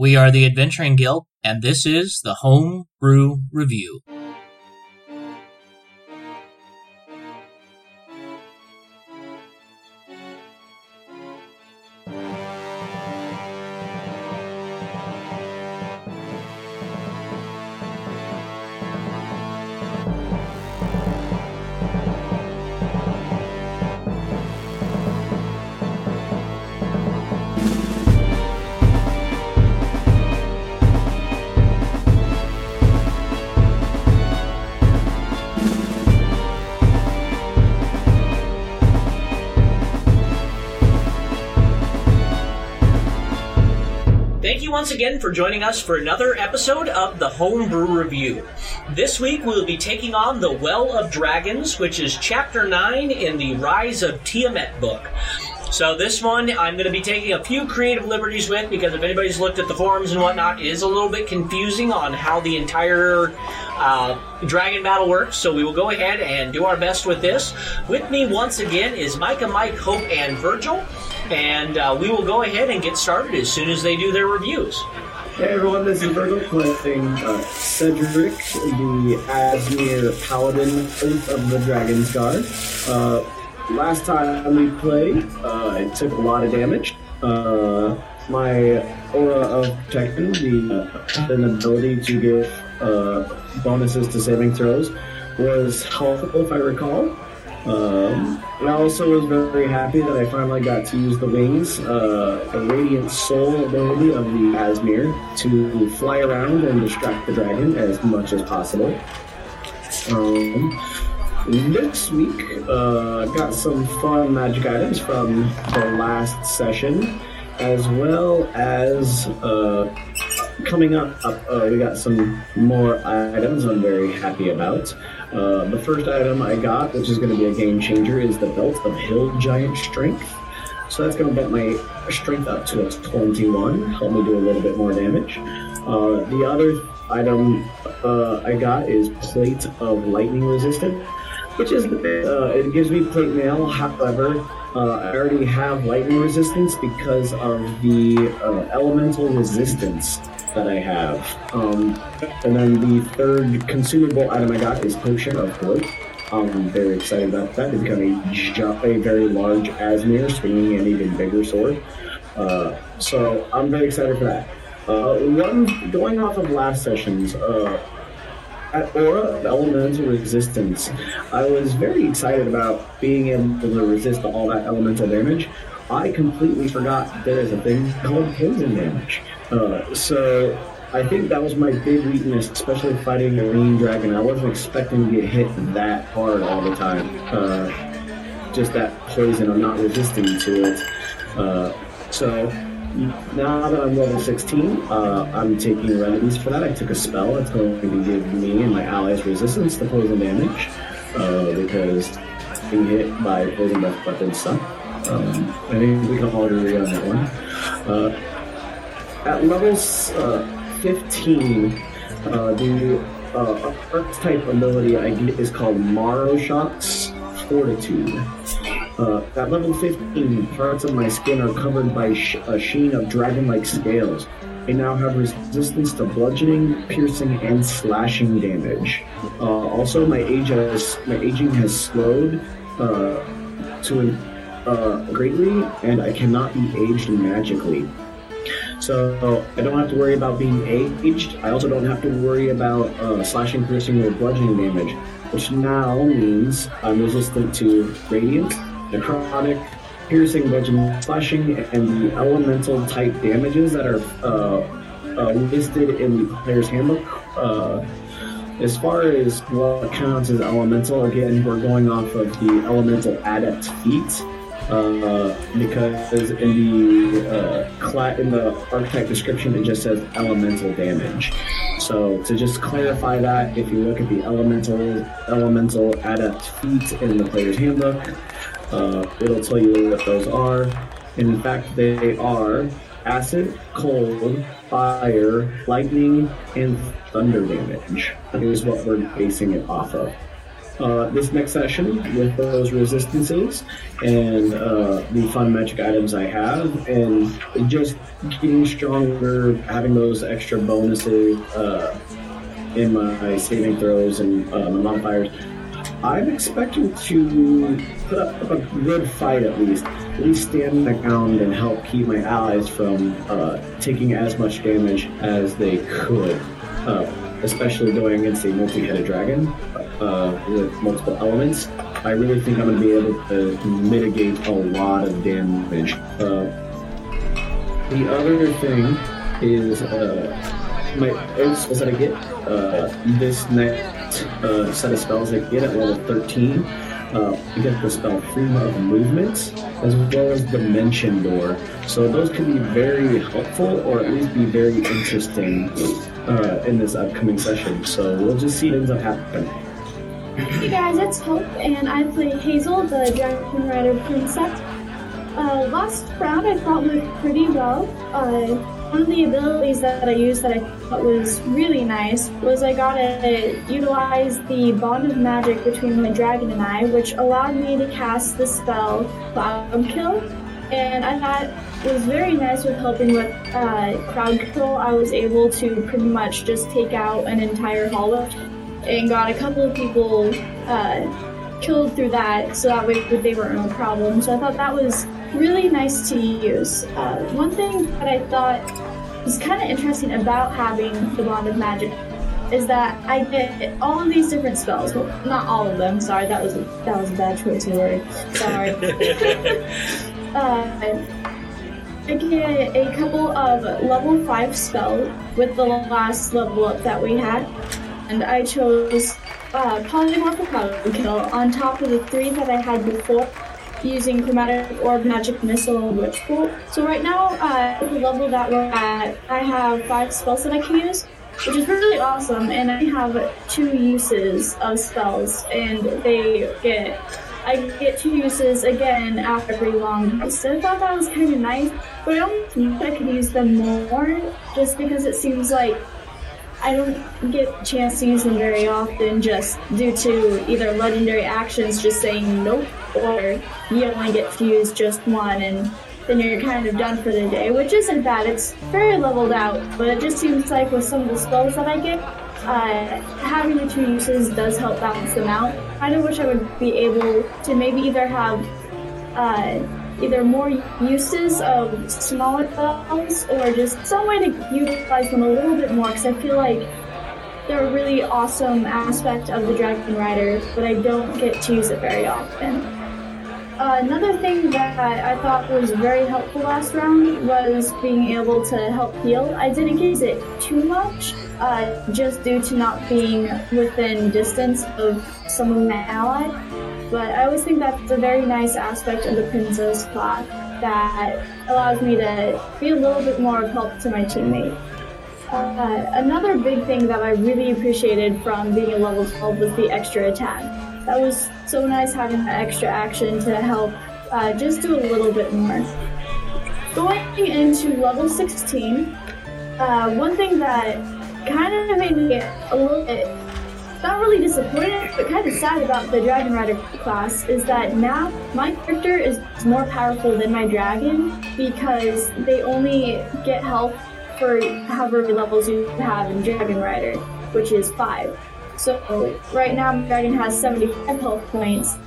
We are the Adventuring Guild, and this is the Homebrew Review. Again for joining us for another episode of the Homebrew Review. This week we'll be taking on The Well of Dragons, which is chapter 9 in the Rise of Tiamat book. So this one I'm going to be taking a few creative liberties with because if anybody's looked at the forums and whatnot, it is a little bit confusing on how the entire uh, dragon battle works. So we will go ahead and do our best with this. With me once again is Micah, Mike, Hope, and Virgil, and uh, we will go ahead and get started as soon as they do their reviews. Hey everyone, this is Virgil playing uh, Cedric, the Aasimar Paladin of the Dragon's Guard. Uh, last time we played, uh, it took a lot of damage. Uh, my aura of protection, the uh, an ability to give uh, bonuses to saving throws, was helpful if I recall. Um, and I also was very happy that I finally got to use the wings, uh, the Radiant Soul ability of the Aasimar, to fly around and distract the dragon as much as possible. Um, week, uh, got some fun magic items from the last session, as well as uh, coming up, uh, we got some more items I'm very happy about. Uh, the first item I got, which is going to be a game changer, is the Belt of Hill Giant Strength. So that's going to bump my strength up to a 21, help me do a little bit more damage. Uh, the other item uh, I got is Plate of Lightning Resistant, which is uh, it gives me plate mail. However, uh, I already have lightning resistance because of the elemental resistance that I have. Um, and then the third consumable item I got is Potion of Growth. I'm very excited about that. To become a, a very large Aasimar, swinging an even bigger sword. Uh, so I'm very excited for that. Uh, one going off of last session's uh, at Aura of Elemental Resistance, I was very excited about being able to resist all that elemental damage. I completely forgot there's a thing called poison damage. Uh, so I think that was my big weakness, especially fighting a green dragon. I wasn't expecting to get hit that hard all the time. Uh, just that poison, I'm not resisting to it. Uh, so now that I'm level 16, uh, I'm taking remedies for that. I took a spell that's going to give me and my allies resistance to poison damage uh, because being hit by poison breath weapons suck. Um, I think we can all agree on that one. Uh, at level uh, 15, uh, the uh, archetype ability I get is called Morrow Shots Fortitude. Uh, at level 15, parts of my skin are covered by sh- a sheen of dragon-like scales. I now have resistance to bludgeoning, piercing, and slashing damage. Uh, also, my age has, my aging has slowed uh, to uh, greatly, and I cannot be aged magically. So I don't have to worry about being aged. I also don't have to worry about uh, slashing, piercing, or bludgeoning damage, which now means I'm resistant to radiant, necrotic, piercing, bludgeoning, slashing, and the elemental type damages that are uh, uh, listed in the player's handbook. Uh, as far as what counts as elemental, again, we're going off of the elemental adept feat. Uh, because in the uh, cla- in the archetype description it just says elemental damage. So to just clarify that, if you look at the elemental elemental adept feat in the player's handbook, uh, it'll tell you what those are. In fact, they are acid, cold, fire, lightning, and thunder damage. Is what we're basing it off of. Uh, this next session with those resistances and uh, the fun magic items I have, and just getting stronger, having those extra bonuses uh, in my saving throws and uh, my modifiers. I'm expecting to put up a good fight at least. At least stand my ground and help keep my allies from uh, taking as much damage as they could. Especially going against a multi-headed dragon uh, with multiple elements. I really think I'm going to be able to mitigate a lot of damage. Uh, the other thing is uh, my spells that I get. Uh, this next uh, set of spells I get at level 13. Uh, I get the spell Freedom of Movement as well as Dimension Door. So those can be very helpful or at least be very interesting uh, in this upcoming session. So we'll just see what ends up happening. Hey guys, it's Hope, and I play Hazel, the Dragon Rider Princess. Uh, last round I thought went pretty well. Uh, one of the abilities that I used that I thought was really nice was I got to utilize the bond of magic between my dragon and I, which allowed me to cast the spell Cloud Kill. And I thought it was very nice with helping with uh, crowd control. I was able to pretty much just take out an entire hallway and got a couple of people uh, killed through that, so that way they weren't a problem. So I thought that was really nice to use. Uh, one thing that I thought was kind of interesting about having the Bond of Magic is that I get all of these different spells. Well, not all of them. Sorry, that was a, that was a bad choice of word. Sorry. uh, I get a couple of level five spells with the last level up that we had and I chose uh, Polymorphic Cloud Kill on top of the three that I had before using Chromatic Orb, Magic Missile, and Witch Bolt. So right now, uh, the level that we're at, I have five spells that I can use, which is really awesome, and I have two uses of spells, and they get I get two uses again after every long So I thought that was kind of nice, but I don't think I could use them more just because it seems like I don't get a chance to use them very often just due to either legendary actions just saying nope or you only get to use just one and then you're kind of done for the day, which isn't bad. It's very leveled out, but it just seems like with some of the spells that I get, uh, having the two uses does help balance them out. I kind of wish I would be able to maybe either have uh, either more uses of smaller spells or just some way to utilize them a little bit more because I feel like they're a really awesome aspect of the Dragon Rider, but I don't get to use it very often. Uh, another thing that I thought was very helpful last round was being able to help heal. I didn't use it too much, uh, just due to not being within distance of some of my allies. But I always think that's a very nice aspect of the Princess class that allows me to be a little bit more of help to my teammate. Uh, another big thing that I really appreciated from being a level 12 was the extra attack. That was so nice having that extra action to help uh, just do a little bit more. Going into level 16, uh, one thing that kind of made me get a little bit not really disappointed, but kind of sad about the Dragon Rider class is that now my character is more powerful than my dragon because they only get health for however many levels you have in Dragon Rider, which is five. So right now my dragon has 75 health points,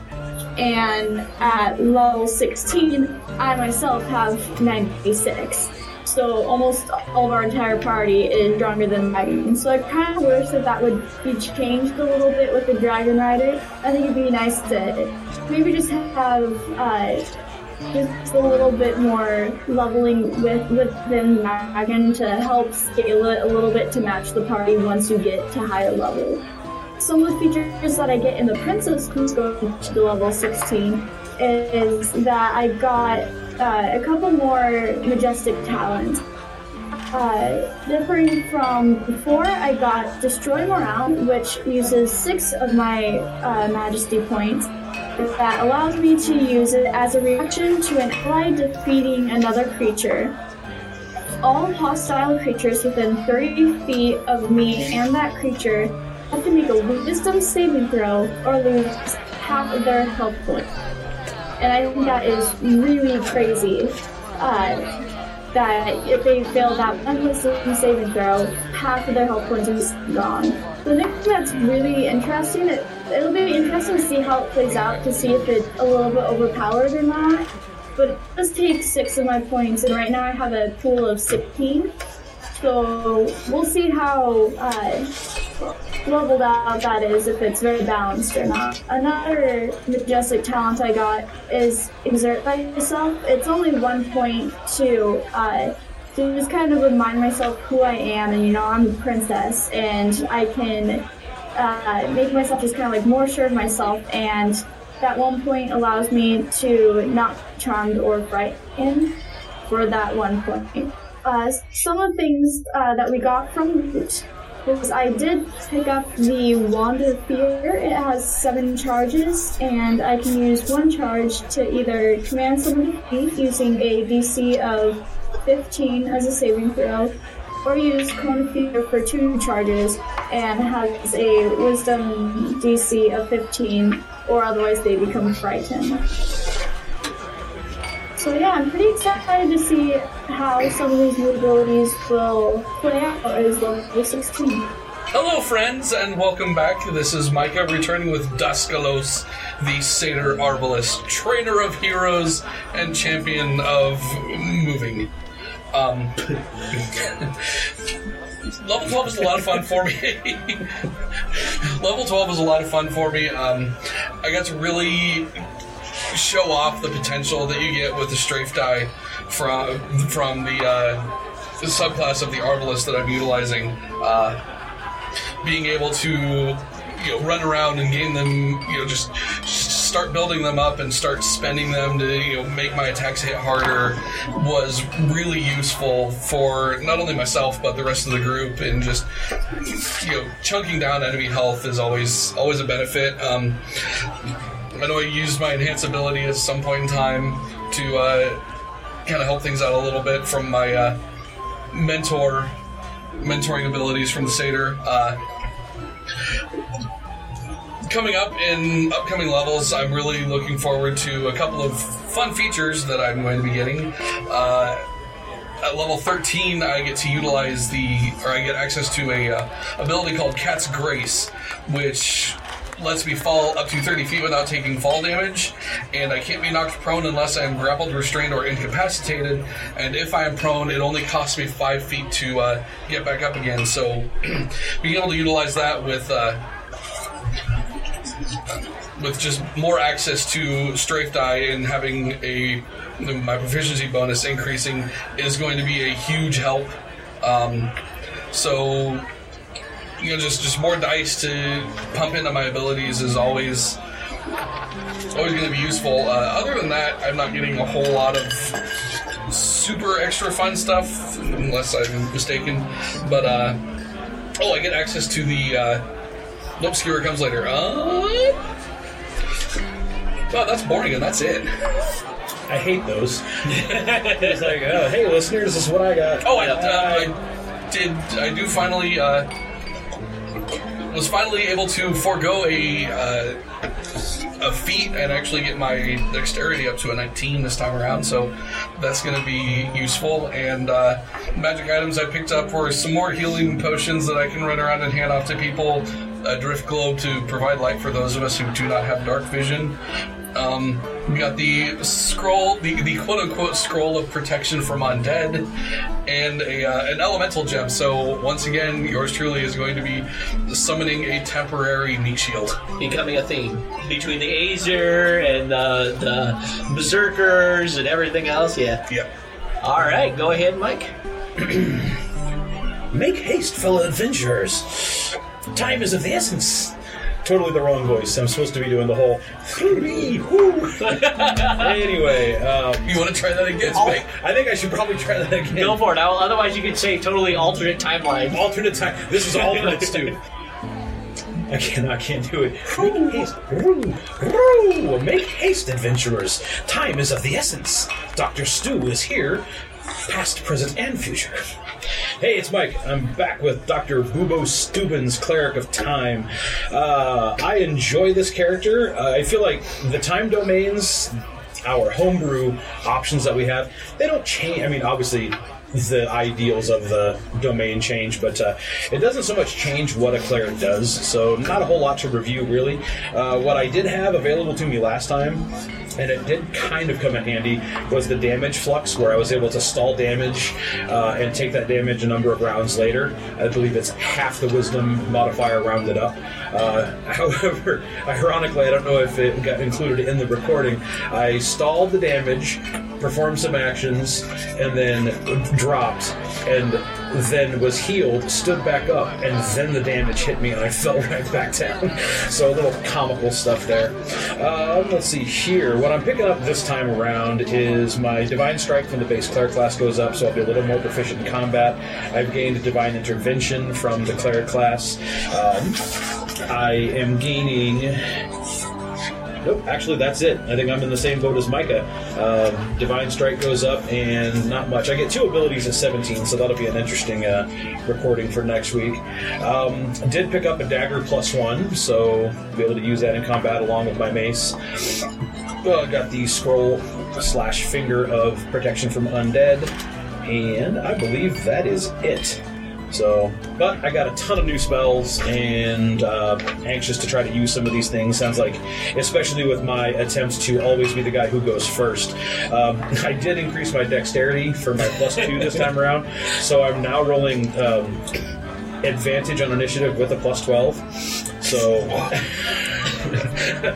and at level 16, I myself have 96. So almost all of our entire party is stronger than Dragon. So I kind of wish that that would be changed a little bit with the Dragon Rider. I think it'd be nice to maybe just have uh, just a little bit more leveling with within Dragon to help scale it a little bit to match the party once you get to higher level. Some of the features that I get in the Princess who's going to level 16 is that I got uh, a couple more majestic talents. Uh, differing from before, I got Destroy Morale, which uses six of my uh, Majesty points. That allows me to use it as a reaction to an ally defeating another creature. All hostile creatures within 30 feet of me and that creature have to make a wisdom saving throw or lose half of their health points. And I think that is really crazy. Uh, that if they fail that one wisdom saving throw, half of their health points is gone. So I think that's really interesting. It, it'll be interesting to see how it plays out to see if it's a little bit overpowered or not. But it does take six of my points, and right now I have a pool of 16. So we'll see how uh, leveled out that is, if it's very balanced or not. Another majestic talent I got is exert by yourself. It's only one point to uh, to just kind of remind myself who I am, and you know I'm a princess, and I can uh, make myself just kind of like more sure of myself and that one point allows me to not charmed or frightened for that one point. Uh, some of the things uh, that we got from Loot was I did pick up the Wand of Fear. It has seven charges, and I can use one charge to either command someone to flee using a DC of 15 as a saving throw, or use Cone of Fear for two charges and has a Wisdom DC of 15, or otherwise they become frightened. So yeah, I'm pretty excited to see how some of these new abilities will play out as level 16. Hello, friends, and welcome back. This is Micah returning with Duskalos, the Satyr Arbalist, trainer of heroes and champion of moving. Um, level 12 is a lot of fun for me. level 12 was a lot of fun for me. Um, I got to really show off the potential that you get with the strafe die from from the, uh, the subclass of the Arbalist that I'm utilizing. Uh, being able to you know run around and gain them you know just, just start building them up and start spending them to you know make my attacks hit harder was really useful for not only myself but the rest of the group and just you know chunking down enemy health is always always a benefit um, I know I used my enhance ability at some point in time to uh, kind of help things out a little bit from my uh, mentor mentoring abilities from the satyr. Uh, coming up in upcoming levels, I'm really looking forward to a couple of fun features that I'm going to be getting. Uh, at level 13, I get to utilize the, or I get access to a uh, ability called Cat's Grace, which lets me fall up to 30 feet without taking fall damage, and I can't be knocked prone unless I am grappled, restrained, or incapacitated. And if I am prone, it only costs me 5 feet to uh, get back up again. So being able to utilize that with. Uh, with just more access to strafe die and having a my proficiency bonus increasing is going to be a huge help. Um, so you know, just just more dice to pump into my abilities is always always going to be useful. Uh, other than that, I'm not getting a whole lot of super extra fun stuff, unless I'm mistaken. But uh, oh, I get access to the. Uh, Nope, skewer comes later. Uh, well, that's boring, and that's it. I hate those. it's like, oh, hey, listeners, this is what I got. Oh, I, uh, I did. I do finally. Uh, was finally able to forego a uh, a feat and actually get my dexterity up to a 19 this time around. So that's going to be useful. And uh, magic items I picked up were some more healing potions that I can run around and hand off to people. A drift globe to provide light for those of us who do not have dark vision. Um, we got the scroll, the, the quote unquote scroll of protection from undead, and a, uh, an elemental gem. So, once again, yours truly is going to be summoning a temporary meat shield. Becoming a theme between the Azer and uh, the Berserkers and everything else. Yeah. Yep. All right, go ahead, Mike. Make haste, fellow adventurers. Time is of the essence. Totally the wrong voice. I'm supposed to be doing the whole three. anyway, um, You want to try that again, I'll- Spike? I think I should probably try that again. Go for it. I'll- Otherwise, you could say totally alternate timeline. alternate time. This is alternate Stu. I can't. I can't do it. Make haste. Roo, roo. Make haste, adventurers. Time is of the essence. Doctor Stu is here, past, present, and future. Hey, it's Mike. I'm back with Dr. Bubo Stubbins, Cleric of Time. Uh, I enjoy this character. Uh, I feel like the time domains, our homebrew options that we have, they don't change. I mean, obviously, the ideals of the domain change, but uh, it doesn't so much change what a cleric does. So, not a whole lot to review, really. Uh, what I did have available to me last time and it did kind of come in handy was the damage flux where I was able to stall damage uh, and take that damage a number of rounds later. I believe it's half the wisdom modifier rounded up. Uh, however, ironically, I don't know if it got included in the recording. I stalled the damage, performed some actions, and then dropped, and then was healed, stood back up, and then the damage hit me, and I fell right back down. So a little comical stuff there. Um, let's see here. What I'm picking up this time around is my Divine Strike from the base Cleric class goes up, so I'll be a little more proficient in combat. I've gained Divine Intervention from the Cleric class. Um, I am gaining. Nope, actually, that's it. I think I'm in the same boat as Micah. Um, Divine Strike goes up, and not much. I get two abilities at 17, so that'll be an interesting uh, recording for next week. Um, did pick up a dagger plus one, so be able to use that in combat along with my mace. Well, got the scroll slash finger of protection from undead, and I believe that is it. So, but I got a ton of new spells and uh, anxious to try to use some of these things. Sounds like, especially with my attempts to always be the guy who goes first. Um, I did increase my dexterity for my plus two this time around, so I'm now rolling um, advantage on initiative with a plus 12. So,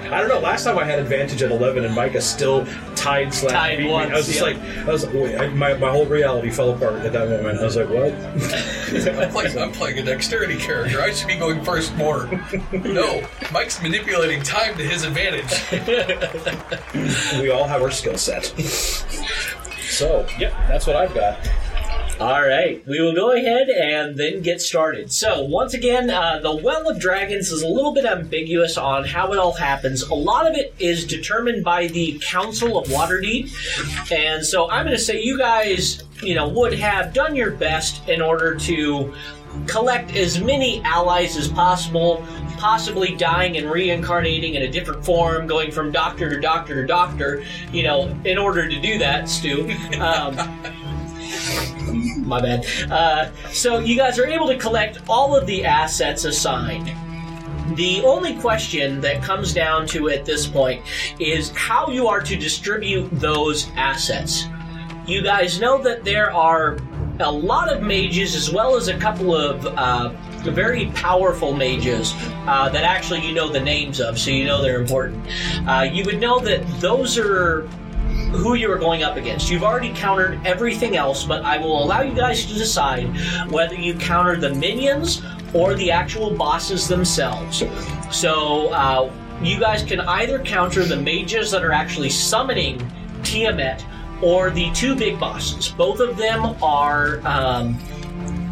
I don't know. Last time I had advantage at 11, and Micah still tied slash Tied beat me. I was just yeah. like, I was like, wait, I, my, my whole reality fell apart at that moment. I was like, what? I'm playing, I'm playing a dexterity character. I should be going first more. No, Mike's manipulating time to his advantage. we all have our skill set. So, yep, that's what I've got. All right, we will go ahead and then get started. So, once again, uh, the Well of Dragons is a little bit ambiguous on how it all happens. A lot of it is determined by the Council of Waterdeep, and so I'm going to say you guys, you know, would have done your best in order to collect as many allies as possible, possibly dying and reincarnating in a different form, going from doctor to doctor to doctor, you know, in order to do that, Stu. Um, my bad. Uh, so you guys are able to collect all of the assets assigned. The only question that comes down to at this point is how you are to distribute those assets. You guys know that there are a lot of mages as well as a couple of uh, very powerful mages uh, that actually you know the names of, so you know they're important. Uh, you would know that those are who you are going up against. You've already countered everything else, but I will allow you guys to decide whether you counter the minions or the actual bosses themselves. So uh, you guys can either counter the mages that are actually summoning Tiamat or the two big bosses. Both of them are. Um,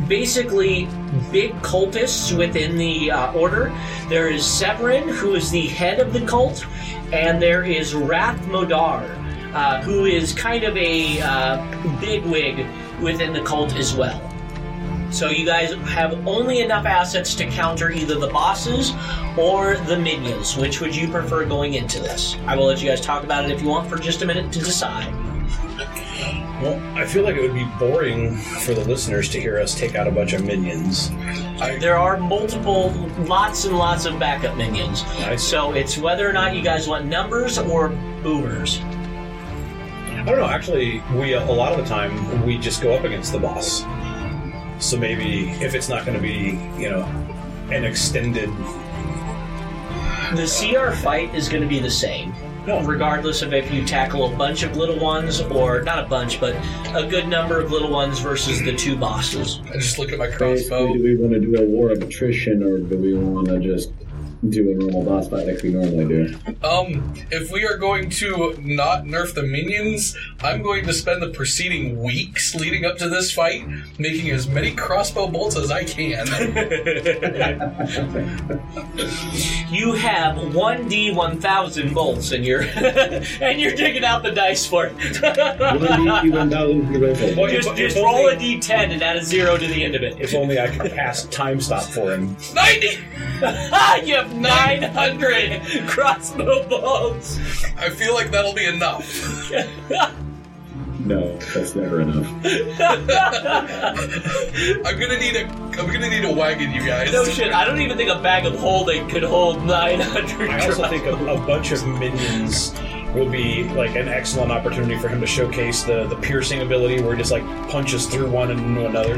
basically big cultists within the uh, order. There is Severin, who is the head of the cult, and there is Rath Modar, uh, who is kind of a uh, bigwig within the cult as well. So you guys have only enough assets to counter either the bosses or the minions. Which would you prefer going into this? I will let you guys talk about it if you want for just a minute to decide. Well, I feel like it would be boring for the listeners to hear us take out a bunch of minions. There are multiple, lots and lots of backup minions. So it's whether or not you guys want numbers or boomers. I don't know. Actually, we a lot of the time we just go up against the boss. So maybe if it's not going to be, you know, an extended. The CR fight is going to be the same. No. Regardless of if you tackle a bunch of little ones or not a bunch, but a good number of little ones versus the two bosses. I just look at my Basically, crossbow. do we want to do a war of attrition or do we want to just do a normal boss fight like we normally do. Um, if we are going to not nerf the minions, I'm going to spend the preceding weeks leading up to this fight making as many crossbow bolts as I can. You have one D one thousand bolts, and you're and you're digging out the dice for it. One D, one thousand, you roll just just roll a d10 and add a zero to the end of it. If only I could cast time stop for him. 90! you have nine hundred crossbow bolts. I feel like that'll be enough. No, that's never enough. I'm gonna need a I'm gonna need a wagon, you guys. No shit, I don't even think a bag of holding could hold nine hundred. I also think a, a bunch of minions will be like an excellent opportunity for him to showcase the, the piercing ability where he just like punches through one and into another.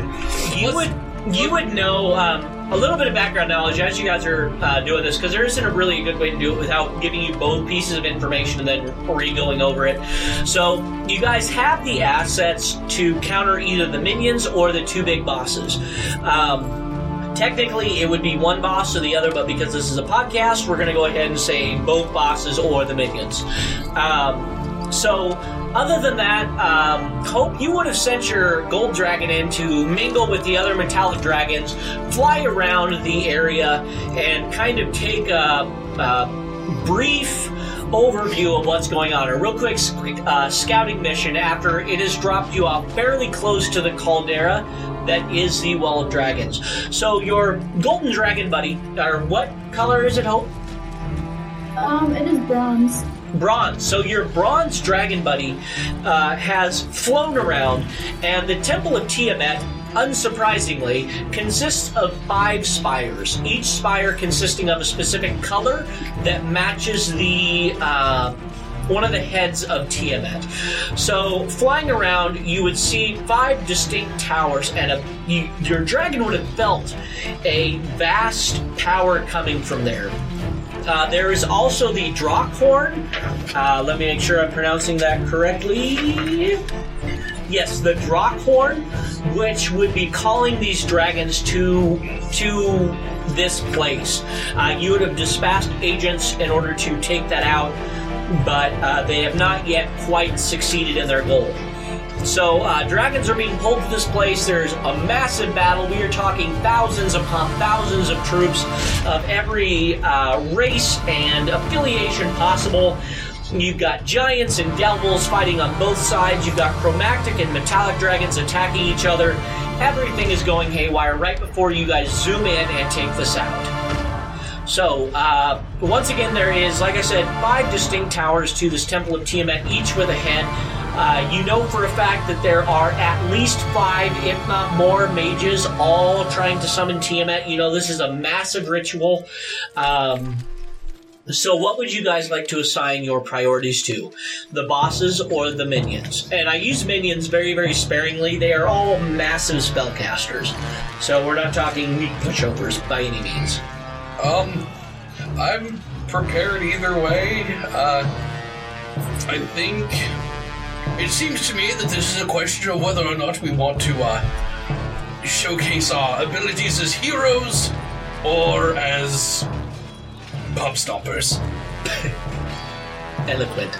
you would you would know um, a little bit of background knowledge as you guys are uh, doing this because there isn't a really good way to do it without giving you both pieces of information and then re-going over it. So you guys have the assets to counter either the minions or the two big bosses. Um, technically, it would be one boss or the other, but because this is a podcast, we're going to go ahead and say both bosses or the minions. Um, so, other than that, um, Hope, you would have sent your gold dragon in to mingle with the other metallic dragons, fly around the area, and kind of take a, a brief overview of what's going on. A real quick uh, scouting mission after it has dropped you off fairly close to the caldera that is the Well of Dragons. So, your golden dragon buddy, or what color is it, Hope? Um, it is bronze. Bronze. So your bronze dragon buddy uh, has flown around, and the Temple of Tiamat, unsurprisingly, consists of five spires. Each spire consisting of a specific color that matches the. Uh, one of the heads of Tiamat. So, flying around, you would see five distinct towers, and a, you, your dragon would have felt a vast power coming from there. Uh, there is also the Drakthorn. Uh, let me make sure I'm pronouncing that correctly. Yes, the Drakthorn, which would be calling these dragons to to this place. Uh, you would have dispatched agents in order to take that out, but uh, they have not yet quite succeeded in their goal. So, uh, dragons are being pulled to this place. There's a massive battle. We are talking thousands upon thousands of troops of every uh, race and affiliation possible. You've got giants and devils fighting on both sides. You've got chromatic and metallic dragons attacking each other. Everything is going haywire right before you guys zoom in and take this out. So, uh, once again, there is, like I said, five distinct towers to this Temple of Tiamat, each with a head. Uh, you know for a fact that there are at least five, if not more, mages all trying to summon Tiamat. You know, this is a massive ritual. Um, so, what would you guys like to assign your priorities to? The bosses or the minions? And I use minions very, very sparingly. They are all massive spellcasters. So, we're not talking weak pushovers by any means. Um, I'm prepared either way. Uh, I think it seems to me that this is a question of whether or not we want to uh, showcase our abilities as heroes or as pub stompers. Eloquent.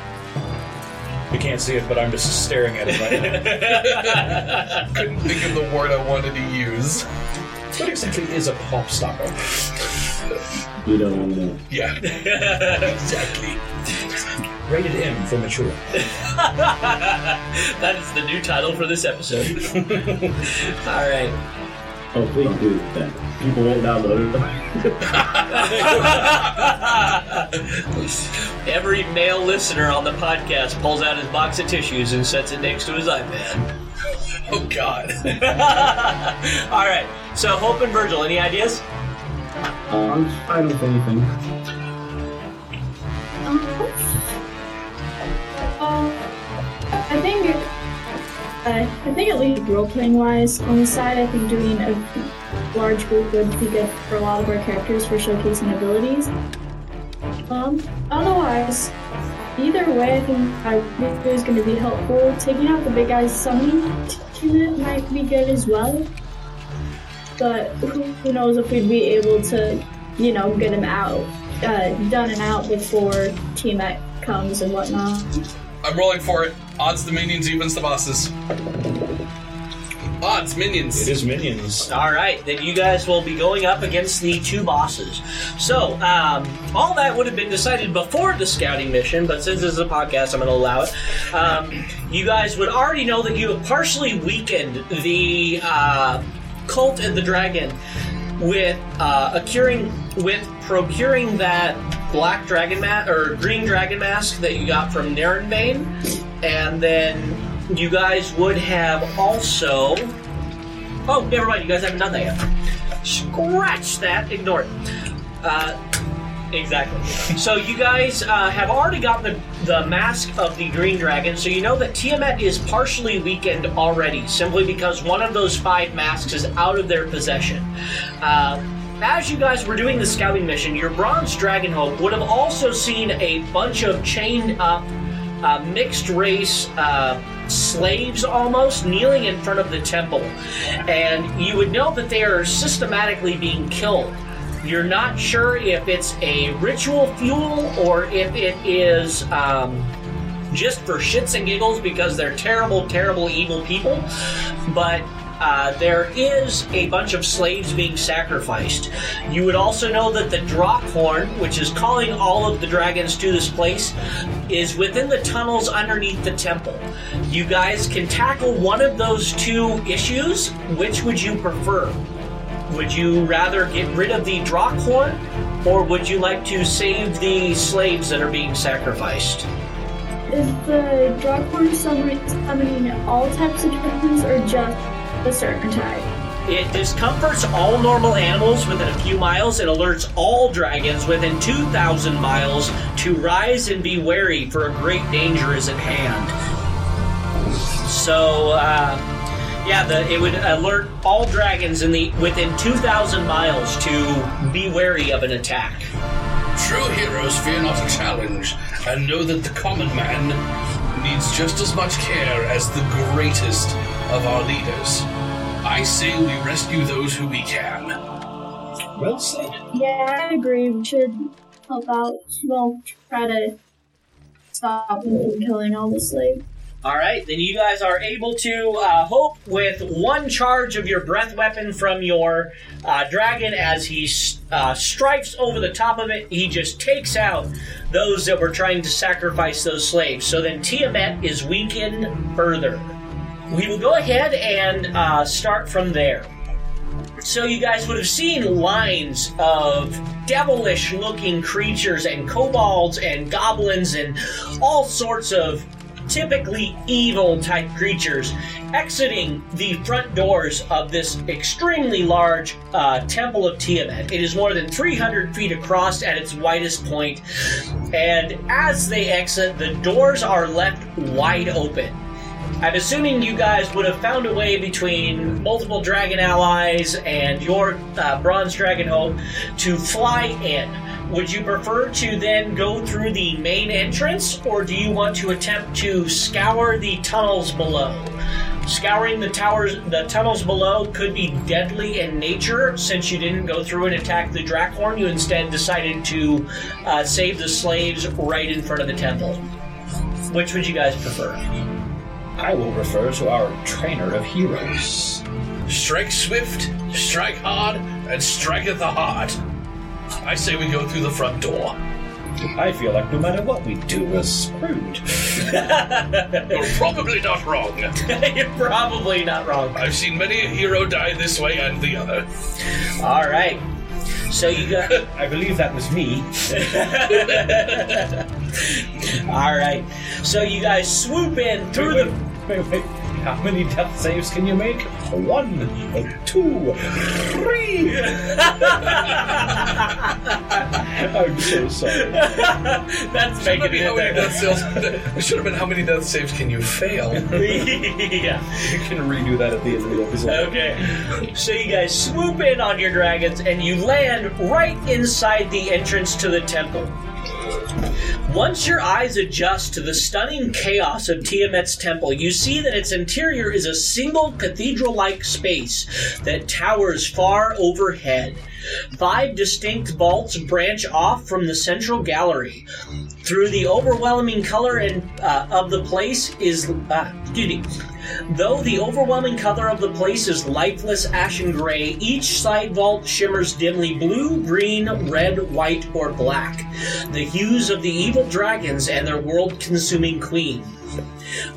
You can't see it, but I'm just staring at it right now. Couldn't think of the word I wanted to use. what exactly is a pop stopper? You don't want to know. Yeah, exactly. Rated M for mature. that is the new title for this episode. All right. Oh, please do that. People won't download it. Every male listener on the podcast pulls out his box of tissues and sets it next to his iPad. Oh God. All right. So, Hope and Virgil, any ideas? Uh, I'm fine with anything. Think, uh, I think at least role playing wise, on the side, I think doing a large group would be good for a lot of our characters for showcasing abilities. Um, otherwise, either way, I think I think is going to be helpful. Taking out the big guys summoning unit might be good as well. But who knows if we'd be able to you know, get him out, uh, done and out before Tiamat comes and whatnot. I'm rolling for it. Odds the minions, evens the bosses. Odds minions. It is minions. All right, then you guys will be going up against the two bosses. So, um, all that would have been decided before the scouting mission, but since this is a podcast, I'm going to allow it. Um, you guys would already know that you have partially weakened the uh, cult and the dragon with uh, accuring, with procuring that black dragon mask or green dragon mask that you got from Neronvain, and then you guys would have also. Oh, never mind. You guys haven't done that yet. Scratch that. Ignore it. Uh, exactly. So you guys uh, have already gotten the, the mask of the green dragon, so you know that Tiamat is partially weakened already, simply because one of those five masks is out of their possession. Uh, as you guys were doing the scouting mission, your bronze dragon hope would have also seen a bunch of chained up uh, mixed race uh, slaves almost kneeling in front of the temple. And you would know that they are systematically being killed. You're not sure if it's a ritual fuel or if it is um, just for shits and giggles because they're terrible, terrible, evil people. But uh, there is a bunch of slaves being sacrificed. You would also know that the Drakthorn, which is calling all of the dragons to this place, is within the tunnels underneath the temple. You guys can tackle one of those two issues. Which would you prefer? Would you rather get rid of the Drakthorn, or would you like to save the slaves that are being sacrificed? Is the summoning, summoning all types of dragons or just a certain type? It discomforts all normal animals within a few miles and alerts all dragons within 2,000 miles to rise and be wary, for a great danger is at hand. So, uh, yeah, the, it would alert all dragons in the within 2,000 miles to be wary of an attack. True heroes fear not a challenge, and know that the common man needs just as much care as the greatest of our leaders. I say we rescue those who we can. Well said. Yeah, I agree. We should help out. Well, try to stop them from killing all the slaves. All right, then you guys are able to uh, hope with one charge of your breath weapon from your uh, dragon as he uh, strikes over the top of it. He just takes out those that were trying to sacrifice those slaves. So then Tiamat is weakened further. We will go ahead and uh, start from there. So you guys would have seen lines of devilish looking creatures and kobolds and goblins and all sorts of typically evil type creatures exiting the front doors of this extremely large uh, temple of Tiamat. It is more than 300 feet across at its widest point, and as they exit, the doors are left wide open. I'm assuming you guys would have found a way between multiple dragon allies and your uh, bronze dragon hope to fly in. Would you prefer to then go through the main entrance, or do you want to attempt to scour the tunnels below? Scouring the towers, the tunnels below could be deadly in nature. Since you didn't go through and attack the Draakhorn, you instead decided to uh, save the slaves right in front of the temple. Which would you guys prefer? I will refer to our trainer of heroes. Strike swift, strike hard, and strike at the heart. I say we go through the front door. I feel like no matter what we do, we're screwed. You're probably not wrong. You're probably not wrong. I've seen many a hero die this way and the other. All right. So you got. I believe that was me. All right. So you guys swoop in through Wait, the. wait, wait, wait. How many death saves can you make? One, two, three. I'm so sorry. That's Should making be it how many there. death saves. It should have been how many death saves can you fail? yeah. You can redo that at the end of the episode. Okay. So you guys swoop in on your dragons and you land right inside the entrance to the temple. Once your eyes adjust to the stunning chaos of Tiamat's temple, you see that its interior is a single cathedral like space that towers far overhead. Five distinct vaults branch off from the central gallery. Through the overwhelming color and uh, of the place is uh, excuse me. Though the overwhelming color of the place is lifeless ashen gray, each side vault shimmers dimly blue, green, red, white, or black, the hues of the evil dragons and their world consuming queen.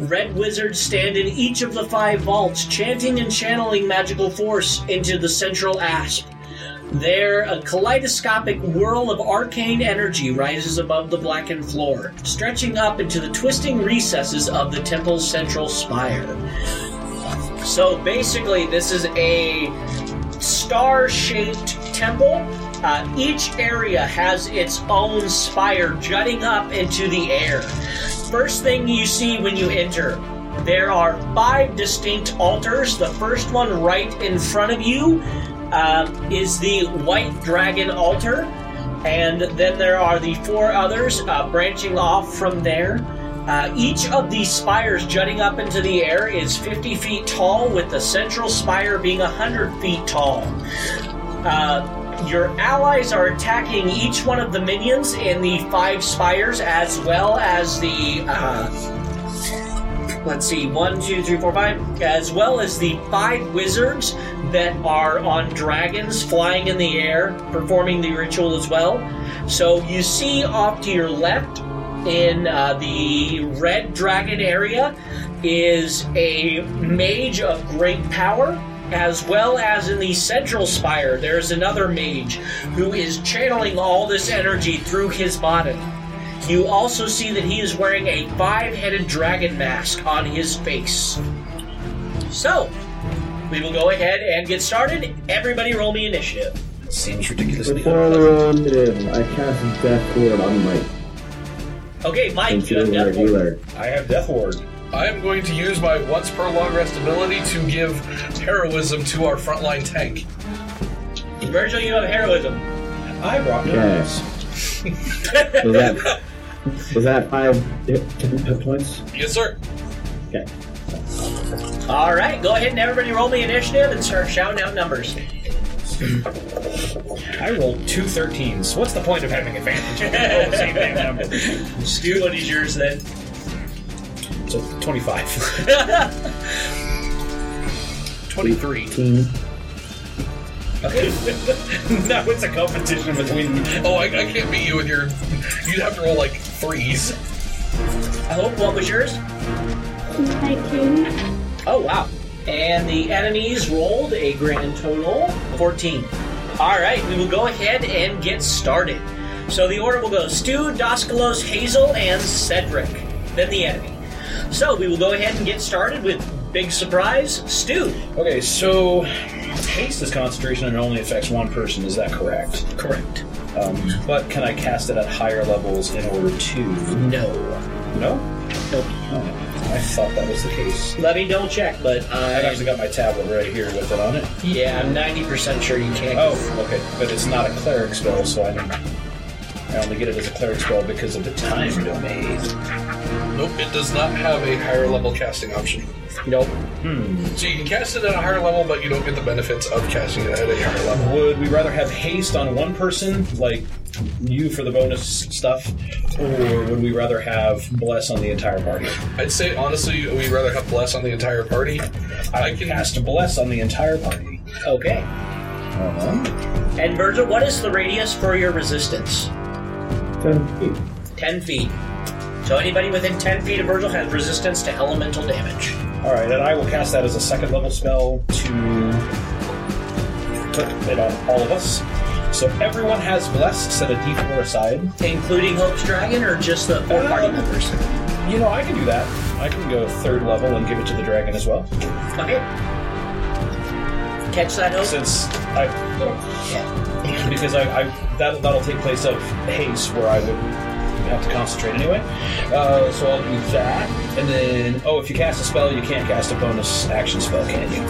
Red wizards stand in each of the five vaults, chanting and channeling magical force into the central asp. There, a kaleidoscopic whirl of arcane energy rises above the blackened floor, stretching up into the twisting recesses of the temple's central spire. So basically, this is a star shaped temple. Uh, each area has its own spire jutting up into the air. First thing you see when you enter, there are five distinct altars. The first one right in front of you um, is the White Dragon altar, and then there are the four others uh, branching off from there. Uh, each of these spires jutting up into the air is 50 feet tall, with the central spire being 100 feet tall. Uh, your allies are attacking each one of the minions in the five spires, as well as the. Uh, let's see, one, two, three, four, five, as well as the five wizards that are on dragons flying in the air, performing the ritual as well. So you see off to your left in uh, the red dragon area is a mage of great power. As well as in the central spire, there's another mage who is channeling all this energy through his body. You also see that he is wearing a five headed dragon mask on his face. So, we will go ahead and get started. Everybody roll me initiative. Seems ridiculously Before the round in, uh, I cast Death Ward on Mike. Okay, Mike, you you're have our Death Ward. healer. I have Death Ward. I am going to use my once per long rest ability to give heroism to our frontline tank. Virgil, you have heroism. I brought Okay. knives. Was that, was that five hit, hit points? Yes, sir. Okay. All right, go ahead and everybody roll me initiative and start shouting out numbers. I rolled two 13s. What's the point of having advantage? if you roll the same damn number. Stu, what is yours then? So 25. 23. 18. Okay. now it's a competition between. Oh, I, I can't beat you with your. You'd have to roll like threes. I hope what was yours? 19. Oh wow. And the enemies rolled a grand total of 14. All right, we will go ahead and get started. So the order will go Stu, Doskalos, Hazel, and Cedric. Then the enemy. So we will go ahead and get started with big surprise, Stu. Okay, so haste is concentration and it only affects one person. Is that correct? Correct. Um, but can I cast it at higher levels in order to? No. No. Nope. I thought that was the case. Let me double check, but I've actually got my tablet right here with it on it. yeah, I'm 90% sure you can't. Oh, okay, but it's not a cleric spell, so I don't. I only get it as a cleric spell because of the time domain. Nope, it does not have a higher level casting option. Nope. Hmm. So you can cast it at a higher level, but you don't get the benefits of casting it at a higher level. Would we rather have haste on one person, like you for the bonus stuff, or would we rather have bless on the entire party? I'd say honestly, we'd rather have bless on the entire party. I can cast bless on the entire party. Okay. Uh-huh. And Virgil, what is the radius for your resistance? 10 feet. 10 feet. So anybody within 10 feet of Virgil has resistance to elemental damage. All right, and I will cast that as a second level spell to put it on all of us. So everyone has bless. Set a D4 aside. Including Hope's Dragon or just the four party members? You know, I can do that. I can go third level and give it to the dragon as well. Okay. Catch that, Hope? Since I Yeah. because I, I that that'll take place of haste where I would have to concentrate anyway. Uh, so I'll do that, and then oh, if you cast a spell, you can't cast a bonus action spell, can you?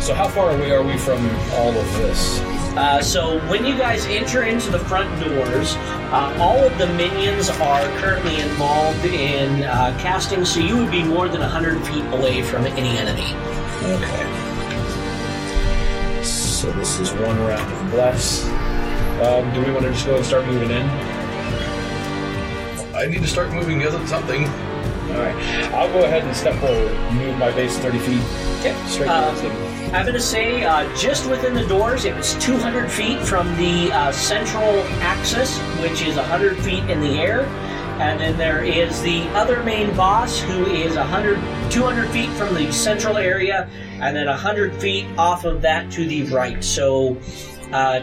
So how far away are we from all of this? Uh, so when you guys enter into the front doors, uh, all of the minions are currently involved in uh, casting, so you would be more than 100 feet away from any enemy. Okay. So this is one round of bless. Um, do we want to just go and start moving in? I need to start moving to something. All right. I'll go ahead and step forward, move my base 30 feet Okay. straight Uh, towards them. I'm going to say uh, just within the doors, it was 200 feet from the uh, central axis, which is 100 feet in the air. And then there is the other main boss, who is 100, 200 feet from the central area, and then 100 feet off of that to the right. So, uh,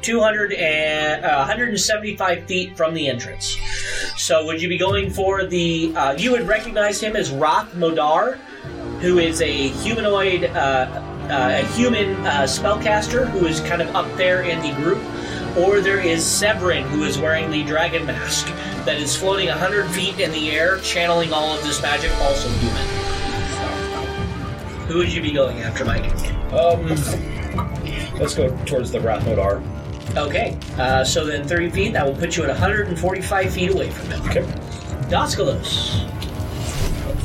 200 and uh, 175 feet from the entrance. So, would you be going for the? Uh, you would recognize him as Roth Modar, who is a humanoid, uh, uh, a human uh, spellcaster who is kind of up there in the group. Or there is Severin, who is wearing the dragon mask that is floating 100 feet in the air, channeling all of this magic, also human. Who would you be going after, Mike? Um, let's go towards the Rath Modar. Okay, uh, so then 30 feet, that will put you at 145 feet away from him. Okay. Doskalos.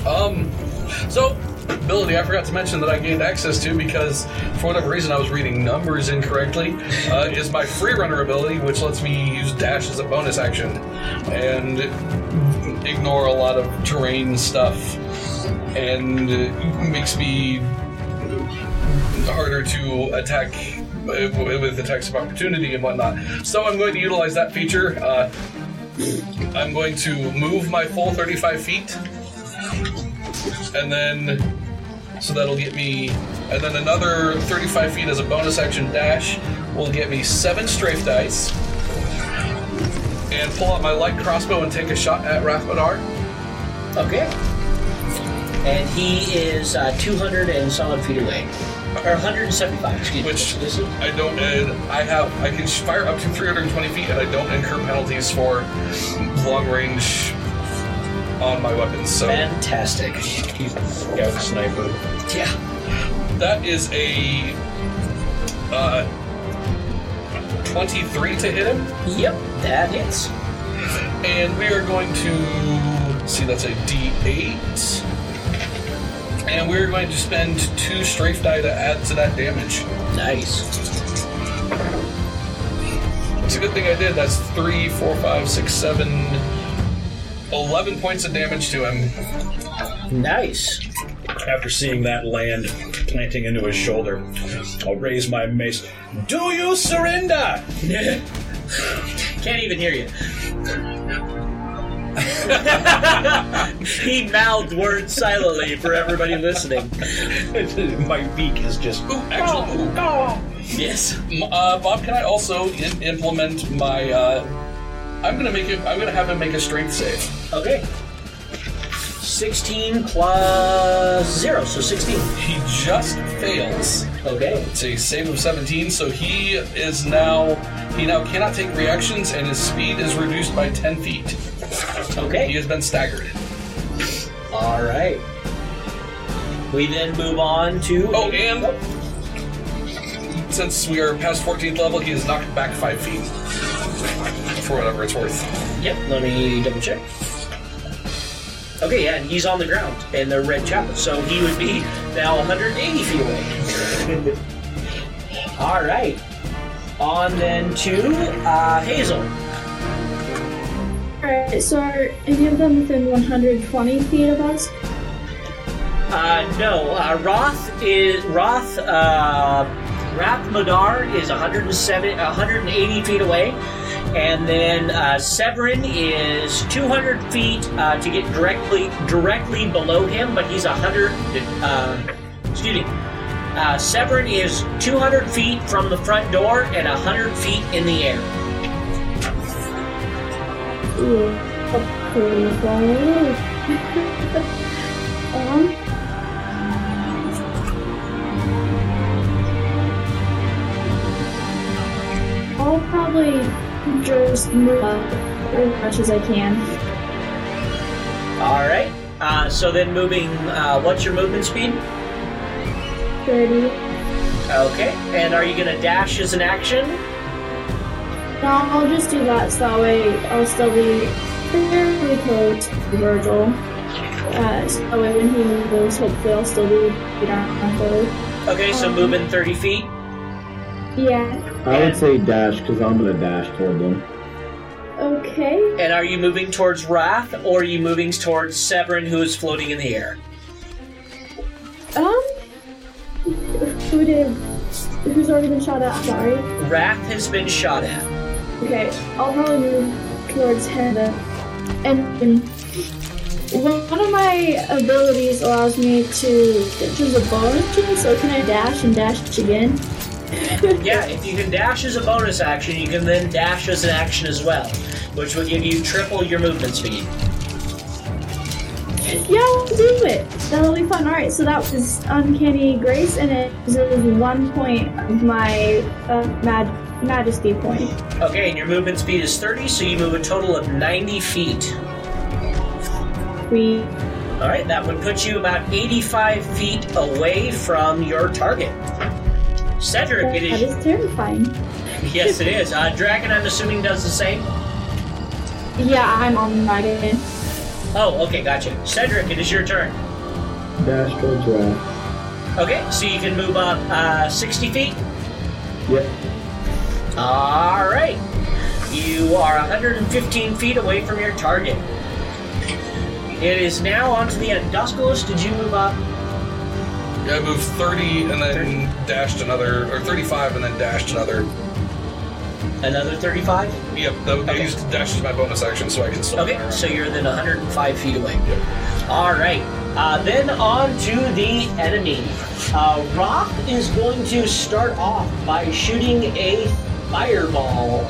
Um, so ability I forgot to mention that I gained access to because for whatever reason I was reading numbers incorrectly uh, is my free runner ability, which lets me use dash as a bonus action and ignore a lot of terrain stuff and makes me harder to attack uh, with attacks of opportunity and whatnot. So I'm going to utilize that feature. Uh, I'm going to move my full 35 feet and then so that'll get me and then another 35 feet as a bonus action dash will get me seven strafe dice and pull out my light crossbow and take a shot at Rath Modar. Okay. And he is uh, 200 and solid feet away. Or 175, excuse me. Which This is- I don't and I have I can fire up to 320 feet and I don't incur penalties for long range on my weapons. So fantastic. He's yeah, with a sniper. Yeah. that is a uh, 23 to hit him. Yep, that hits. And we are going to see that's a D8. And we're going to spend two strafe die to add to that damage. Nice. It's a good thing I did. That's three, four, five, six, seven, eleven points of damage to him. Nice. After seeing that land planting into his shoulder, I'll raise my mace. Do you surrender? Can't even hear you. he mouthed words silently for everybody listening. my beak is just. Ooh, actually, ooh. Yes. M- Uh, Bob, can I also in- implement my? Uh, I'm gonna make it. I'm gonna have him make a strength save. Okay. 16 plus 0, so 16. He just fails. Okay. It's a save of 17, so he is now he now cannot take reactions, and his speed is reduced by 10 feet. Okay. He has been staggered. All right. We then move on to. Oh, and since we are past 14th level, he is knocked back five feet. For whatever it's worth. Yep, let me double check. Okay, yeah, and he's on the ground in the red chapel, so he would be now 180 feet away. All right. On then to uh, Hazel. Alright, so are any of them within 120 feet of us? Uh, no, uh, Roth is Roth. Uh, Rath Modar is 107, 180 feet away, and then uh, Severin is 200 feet uh, to get directly directly below him, but he's 100. Uh, excuse me. Uh, Severin is 200 feet from the front door and 100 feet in the air. Um, I'll probably just move up as much as I can. All right. Uh, so then moving. Uh, what's your movement speed? 30. Okay. And are you going to dash as an action? No, I'll just do that so that way I'll still be fairly close to Virgil. Uh, so that way when he moves, hopefully I'll still be down. Okay, so moving 30 feet. Yeah. I would say dash because I'm gonna dash toward them. Okay. And are you moving towards Rath or are you moving towards Severin who is floating in the air? Um. Who did? Who's already been shot at? Sorry. Rath has been shot at. Okay, I'll probably move towards him. then. And, and one of my abilities allows me to choose a bonus action, so can I dash and dash again? Yeah, if you can dash as a bonus action, you can then dash as an action as well, which will give you triple your movement speed. Yeah, I'll do it. That'll be fun. Alright, so that was Uncanny Grace, and it was one point of my uh, mag- Majesty point. Okay, and your movement speed is 30, so you move a total of 90 feet. We Alright, that would put you about 85 feet away from your target. Cedric, that it is. is terrifying. Yes, it is. Uh, Dragon, I'm assuming, does the same? Yeah, I'm on my again. Oh, okay, gotcha. Cedric, it is your turn. Dash towards Rath. Okay, so you can move up uh, 60 feet. Yep. All right. You are 115 feet away from your target. It is now onto the Endosculus. Did you move up? Yeah, I moved 30 and then dashed another, or 35 and then dashed another. Another 35? Yep, that, I Okay. used dash as my bonus action so I can still. Okay, so you're then 105 feet away. Yep. All right. Uh, then on to the enemy. Uh, Roth is going to start off by shooting a fireball.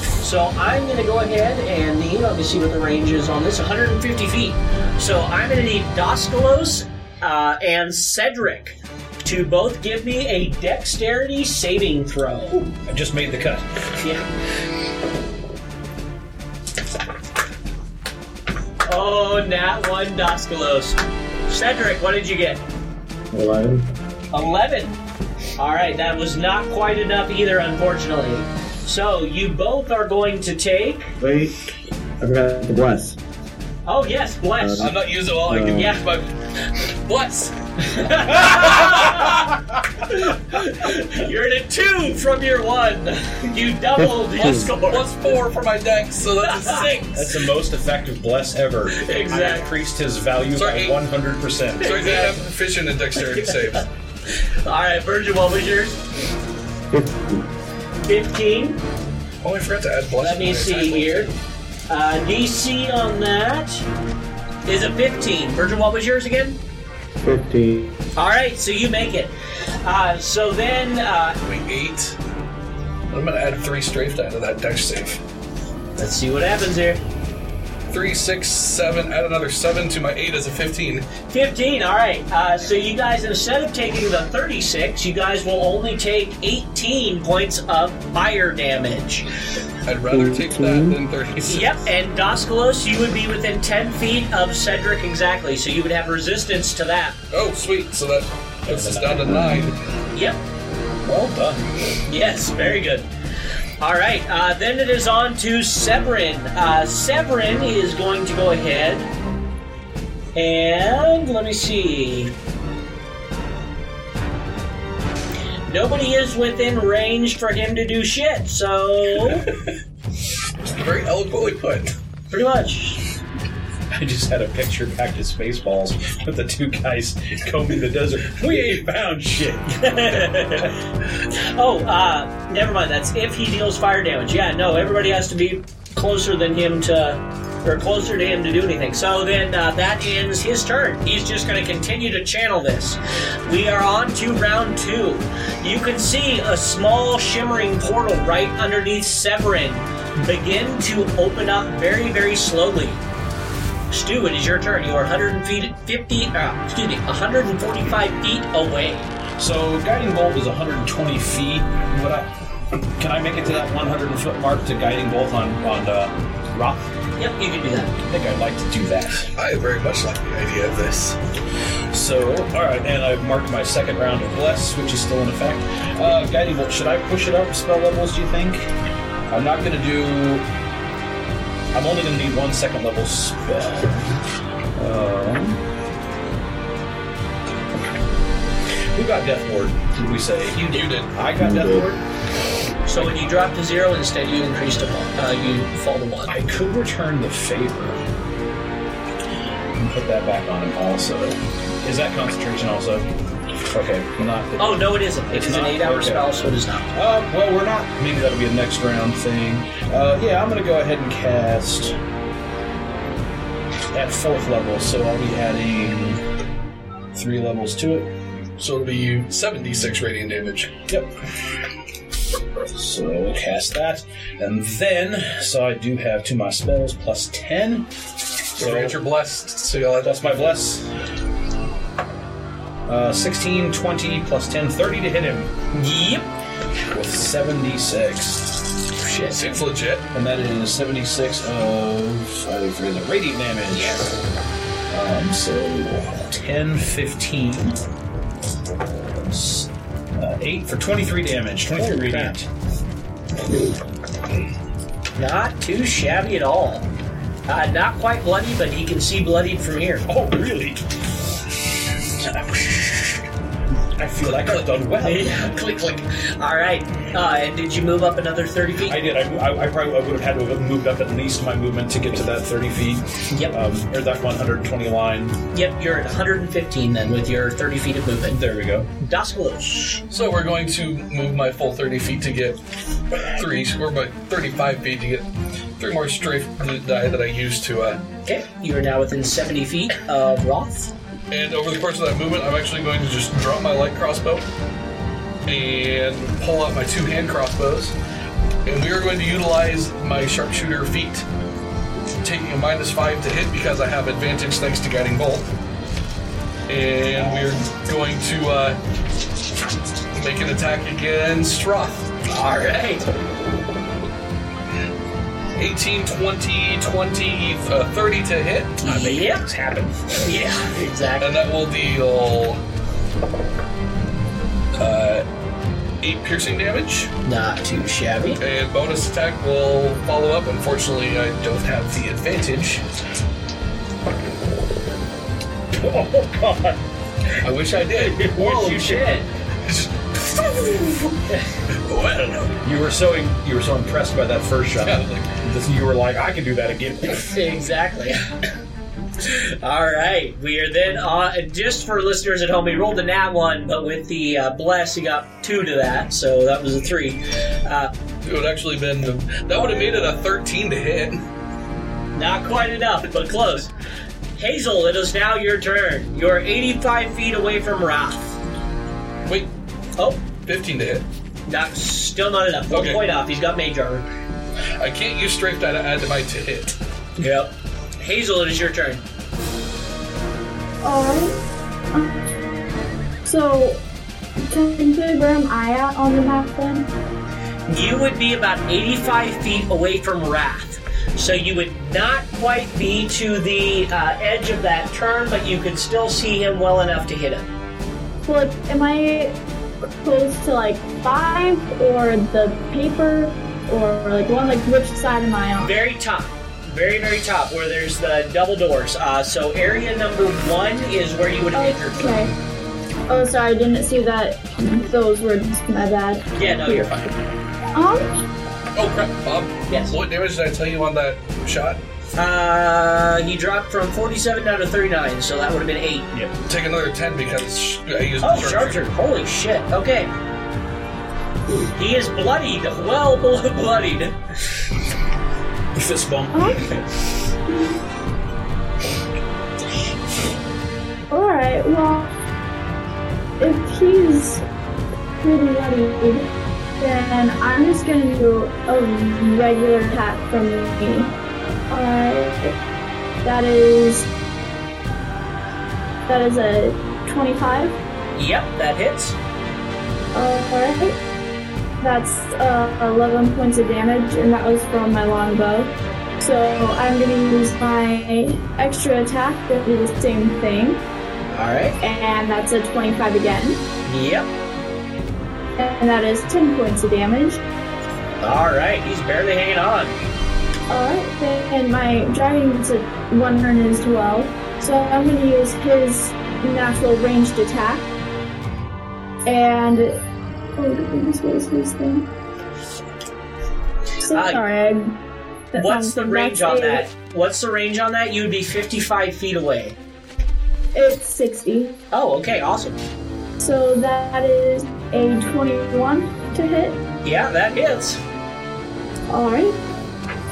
So I'm going to go ahead and need, let me see what the range is on this, 150 feet. So I'm going to need Doskalos uh, and Cedric to both give me a dexterity saving throw. I just made the cut. Yeah. Oh, nat one Doskalos. Cedric, what did you get? Eleven. 11. All right, that was not quite enough either, unfortunately. So you both are going to take. Wait. I forgot the bless. Oh yes, bless. I'm not using all I can Yeah. use my bless. You're at a two from your one. You doubled your score. plus four for my dex, so that's a six. That's the most effective bless ever. I Exactly. increased his value Sorry, by 100%. So I did have proficient in dexterity saves. All right, Virgil, what was yours? Fifty. 15. Oh, I forgot to add bless. Let me see here. Uh, DC on that is a 15. Virgil, what was yours again? Fifteen. All right, so you make it. Uh, so then, uh, Wait, eight. I'm gonna add three strafe die to that dex save. let's see what happens here. Three, six, seven. Add another seven to my eight as a fifteen. 15, all right. Uh, so you guys, instead of taking the 36, you guys will only take 18 points of fire damage. I'd rather take that than thirty-six. Yep, and Doskalos, you would be within 10 feet of Cedric exactly, so you would have resistance to that. Oh, sweet. So that puts us down to nine. Yep, Well done. yes, very good. All right, uh, then it is on to Severin. Uh, Severin is going to go ahead and let me see. Nobody is within range for him to do shit, so Very eloquently put. pretty much. I just had a picture back to Spaceballs with the two guys combing the desert. We ain't found shit. Oh, uh, never mind. That's if he deals fire damage. Yeah, no, everybody has to be closer than him to, or closer to him to do anything. So then uh, that ends his turn. He's just going to continue to channel this. We are on to round two. You can see a small shimmering portal right underneath Severin begin to open up very, very slowly. Stu, it is your turn. You are 100 feet, 50, uh, excuse me, 145 feet away. So guiding bolt is 120 feet. Would I? Can I make it to that 100 foot mark to guiding bolt on on uh, Roth? Yep, you can do that. I think I'd like to do that. I very much like the idea of this. So, alright, and I've marked my second round of Bless, which is still in effect. Uh, Guiding Bolt, should I push it up spell levels, do you think? I'm not going to do. I'm only going to need one second level spell. Um, who got Death Ward, did we say? You You did. did. I got Death Ward. So when you drop to zero, instead you increase to one. Uh, you fall to one. I could return the favor. And put that back on him also. Is that concentration also? Okay, not. Oh no, it isn't. It It's is an eight-hour Okay. spell, so it is not. Uh, well, we're not. Maybe that'll be a next round thing. Uh, yeah, I'm gonna go ahead and cast at fourth level, so I'll be adding three levels to it. So it'll be 76 radiant damage. Yep. So we'll cast that, and then so I do have to my spells plus ten. So get your blessed. So you'll have That's my bless. Uh, 16, 20, plus 10, 30 to hit him Yep. with 76. Shit. Seems legit. And that is 76 of, I think is a radiant damage. Yes. Um, so 10, 15. Uh, 8 for 23 damage. 23 Holy radiant. Not too shabby at all. Uh, not quite bloody, but he can see bloodied from here. Oh, really? I feel like I've done well. click, click. All right. Uh, and did you move up another 30 feet? I did. I, I, I probably would have had to have moved up at least my movement to get to that 30 feet. Yep. Um, or that 120 line. Yep, you're at 115 then with your 30 feet of movement. There we go. Daskalos. So we're going to move my full 30 feet to get three, or my 35 feet to get three more strafe die that I used to. Uh, Okay, you are now within 70 feet of Roth. And over the course of that movement, I'm actually going to just drop my light crossbow and pull out my two hand crossbows. And we are going to utilize my sharpshooter feat, taking a minus five to hit because I have advantage thanks to guiding bolt. And we're going to uh, make an attack against Roth. All right. 18, 20, 20, uh, 30 to hit. I mean, yeah. happen. Yeah, exactly. And that will deal uh, 8 piercing damage. Not too shabby. And bonus attack will follow up. Unfortunately, I don't have the advantage. Oh, God. I wish I did. Whoa, you shit. well, You were so you were so impressed by that first shot. Yeah, like- you were like, I can do that again. Exactly. All right, we are then on. Just for listeners at home, he rolled a nat one, but with the uh, bless, he got two to that, so that was a three. Uh, it would actually been that would have made it a 13 to hit. not quite enough, but close. Hazel, it is now your turn. You're 85 feet away from Rath. Wait, Oh, 15 to hit. not still not enough. One Okay. point off. He's got mage armor. I can't use strafe die to add to my to hit. Yep. Hazel, it is your turn. Alright. So, can technically, where am I at on the map then? You would be about 85 feet away from Rath. So you would not quite be to the uh, edge of that turn, but you could still see him well enough to hit him. Well, am I close to like five or the paper or like one? Like which side am I on? Very top. Very, very top, where there's the double doors. Uh, so area number one is where you would have entered. Okay. Oh, sorry, I didn't see that. Those words. My bad. Yeah, no, you're fine. Um, Oh crap, Bob. Yes. What damage did I tell you on that shot? Uh, he dropped from 47 down to 39, so that would have been 8. Yep. Take another 10 because I used Oh, the Sharpshooter. Holy shit. Okay. He is bloodied. Well bloodied. Fist bump. alright, well, if he's pretty bloodied, then I'm just gonna do a regular attack from me. Alright, that is. That is a 25. Yep, that hits. Alright. That's uh, 11 points of damage, and that was from my longbow. So I'm gonna use my extra attack to do the same thing, All right. and that's a 25 again, Yep. and that is 10 points of damage. All right. He's barely hanging on. Alright, and my dragon gets a one turn as well. So I'm gonna use his natural ranged attack. And oh goodness, what is his thing? So, Uh, sorry, I, that What's the range that's on that? What's the range on that? You'd be 55 feet away. It's 60. Oh, okay. Awesome. So that is a 21 to hit. Yeah, that hits. Alright.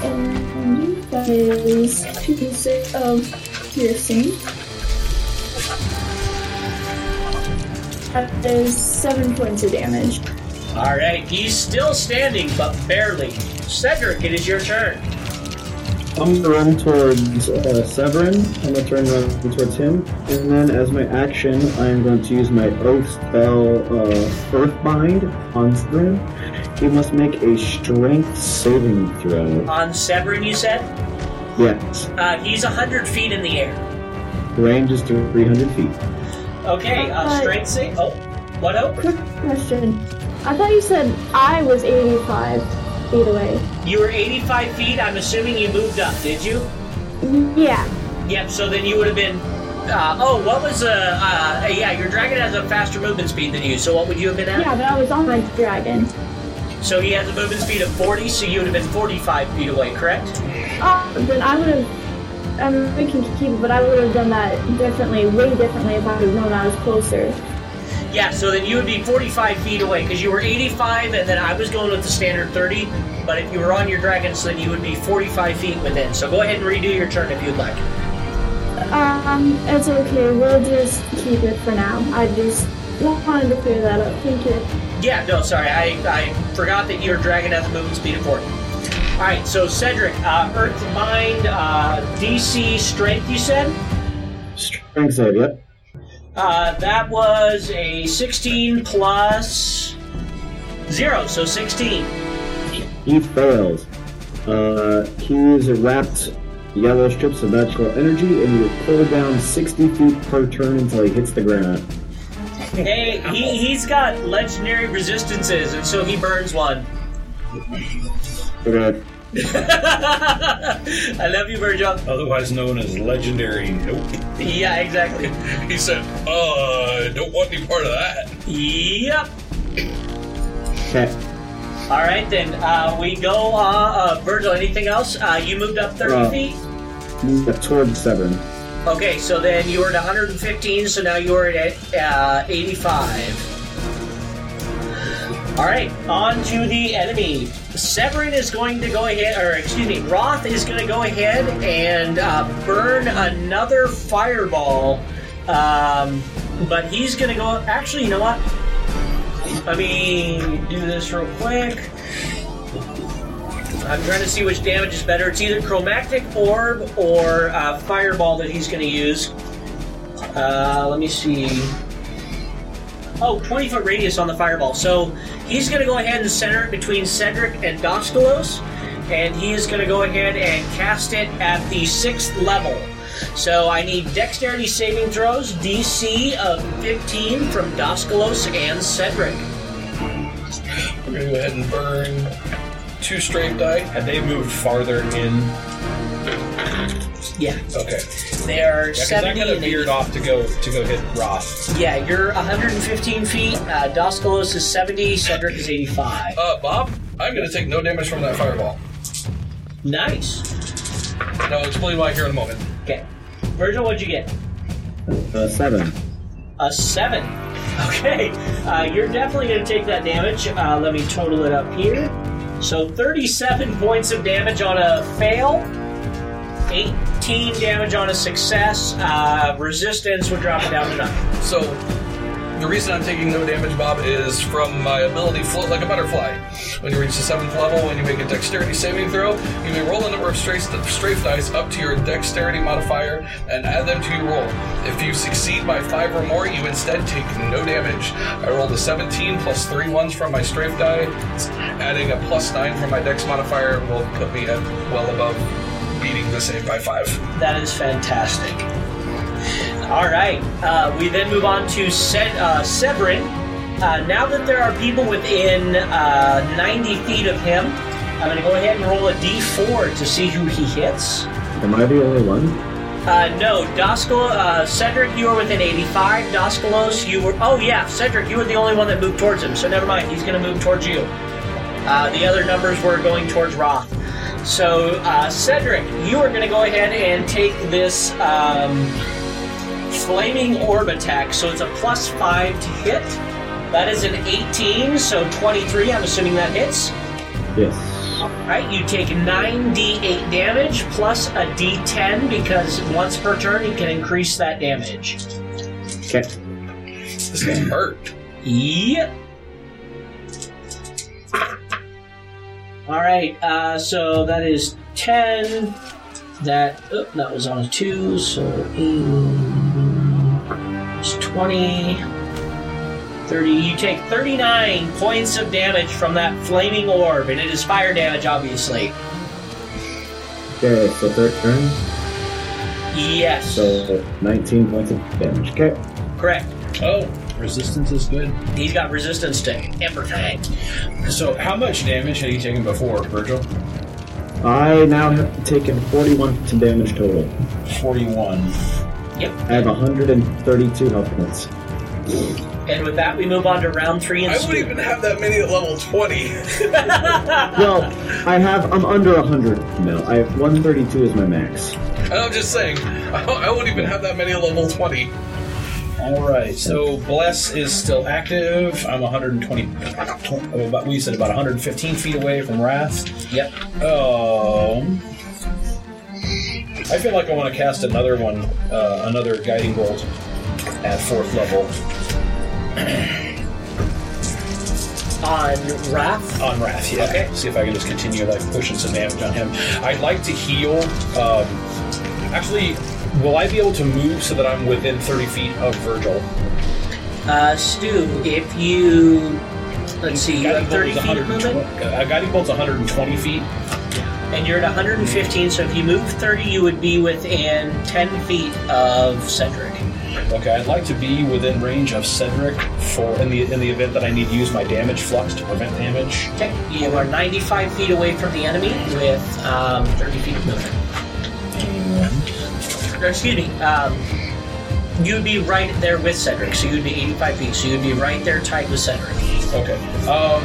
And that is 2d6 of piercing. That is 7 points of damage. All right. He's still standing, but barely. Cedric, it is your turn. I'm gonna run towards uh, Severin. I'm gonna turn around towards him, and then as my action, I'm going to use my oath spell, uh, Earthbind on Severin. He must make a Strength saving throw. On Severin, you said? Yes, Uh, he's 100 feet in the air. range is to 300 feet. Okay, uh, Uh, strength save. Oh, what oh? Quick question. I thought you said I was 85 feet away. You were 85 feet. I'm assuming you moved up, did you? Yeah. Yep, so then you would have been. Uh, oh, what was. Uh, uh, yeah, your dragon has a faster movement speed than you, so what would you have been at? Yeah, but I was on my dragon. So he has a movement speed of 40, so you would have been 45 feet away, correct? Oh, then I would have. I mean, we can keep it, but I would have done that differently, way differently if I would have known I was closer. Yeah, so then you would be 45 feet away, because you were 85, and then I was going with the standard 30, but if you were on your dragon, so then you would be 45 feet within. So go ahead and redo your turn if you'd like. Um, it's okay. We'll just keep it for now. I just wanted to clear that up. Thank you. Yeah, no, sorry, I, I forgot that your dragon has a movement speed of 40. Alright, so Cedric, uh, Earth Mind, uh, DC Strength, you said? Strength save, yep. Uh, that was a 16 plus 0, so 16. He fails. Uh, he is wrapped yellow strips of magical energy, and he will pull down 60 feet per turn until he hits the ground. Hey, he, he's got legendary resistances, and so he burns one. Okay. I love you, Virgil. Otherwise known as legendary. Nope. Yeah, exactly. He said, uh, don't want any part of that. Yep. Okay. All right, then uh, we go. Uh, uh, Virgil, anything else? Uh, you moved up 30 Uh, feet. Move up towards seven. Okay, so then you were at 115, so now you are at uh, 85. All right, on to the enemy. Severin is going to go ahead, or excuse me, Roth is going to go ahead and uh, burn another fireball. Um, but he's going to go. Actually, you know what? Let me do this real quick. I'm trying to see which damage is better. It's either chromatic orb or uh, fireball that he's going to use. Uh, let me see. Oh, 20 foot radius on the fireball. So he's going to go ahead and center it between Cedric and Doskalos, and he is going to go ahead and cast it at the sixth level. So I need dexterity saving throws, DC of 15 from Doskalos and Cedric. We're gonna go ahead and burn two strafe die. Had they moved farther in? Yeah, Okay. they are Yeah, 'cause that 70 kind of and veered 80. off to go to go hit Roth. Yeah, you're 115 feet. Uh, Doskalos is 70. Cedric is 85. Uh, Bob, I'm gonna take no damage from that fireball. Nice. And I'll explain why here in a moment. Okay. Virgil, what'd you get? Uh, seven. A seven. Okay. Uh, you're definitely going to take that damage. Uh, let me total it up here. So 37 points of damage on a fail. 18 damage on a success. Uh, resistance would drop it down to nine. So, the reason I'm taking no damage, Bob, is from my ability float like a butterfly. When you reach the seventh level, when you make a dexterity saving throw, you may roll a number of strafe, strafe dice up to your dexterity modifier and add them to your roll. If you succeed by five or more, you instead take no damage. I rolled a 17 plus three ones from my strafe die. Adding a plus nine from my dex modifier will put me at well above beating the save by five. That is fantastic. All right. Uh, we then move on to Se- uh, Severin. Uh, now that there are people within uh, 90 feet of him, I'm going to go ahead and roll a d4 to see who he hits. Am I the only one? Uh, no, Doskal, uh, Cedric, you were within 85. Doskalos, you were. Oh, yeah, Cedric, you were the only one that moved towards him, so never mind. He's going to move towards you. Uh, the other numbers were going towards Roth. So, uh, Cedric, you are going to go ahead and take this um, flaming orb attack. So it's a plus 5 to hit. That is an 18, so 23. I'm assuming that hits. Yes. Alright, you take 9d8 damage plus a d10 because once per turn you can increase that damage. Okay. This guy's hurt. Yep. Alright, uh, so that is 10. That, oh, that was on a 2, so it's 20. 30. You take 39 points of damage from that flaming orb, and it is fire damage, obviously. Okay, so third turn. Yes. So 19 points of damage. Okay. Correct. Oh, resistance is good. He's got resistance to everything. So, how much damage had you taken before, Virgil? I now have taken 41 points of damage total. 41. Yep. I have 132 health points. And with that, we move on to round three and I wouldn't even have that many at level 20. Well, I have. I'm under 100 now. I have 132 is my max. And I'm just saying, I I wouldn't even have that many at level 20. All right, so Bless is still active. I'm 120, tw- about we said about 115 feet away from Rath. Yep. Um, I feel like I want to cast another one, uh, another guiding bolt at fourth level On Rath. on Rath. Yeah. Okay. See if I can just continue like pushing some damage on him. I'd like to heal. Um, actually, will I be able to move so that I'm within 30 feet of Virgil? Uh, Stu, if you. Let's see, you have 30 feet of 120 movement, uh, guiding bolt's 120 feet. and you're at 115, so if you move 30, you would be within 10 feet of Cedric. Okay, I'd like to be within range of Cedric for in the in the event that I need to use my damage flux to prevent damage. Okay, you are 95 feet away from the enemy with um, 30 feet of movement. Or, excuse me, um, you'd be right there with Cedric, so you'd be 85 feet, so you'd be right there tied with Cedric. Okay. Um.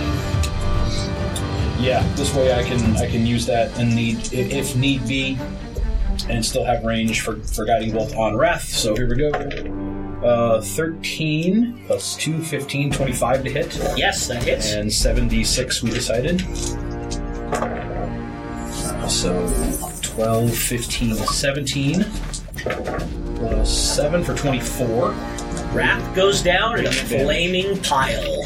Yeah, this way I can I can use that and need if need be, and still have range for for guiding bolt on Rath. So here we go. Uh, 13 plus 2, 15, 25 to hit, Yes, that hits. and 7d6 we decided. So 12, 15, 17. Plus 7 for 24. Rath goes down in a flaming pile.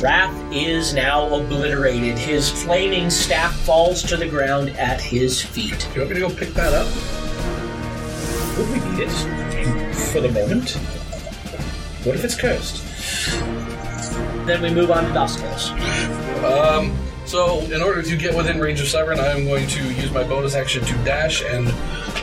Rath is now obliterated. His flaming staff falls to the ground at his feet. Do you want me to go pick that up? Would we need it for the moment? What if it's cursed? Then we move on to Doskalos. Um, so, in order to get within range of Severin, I am going to use my bonus action to dash and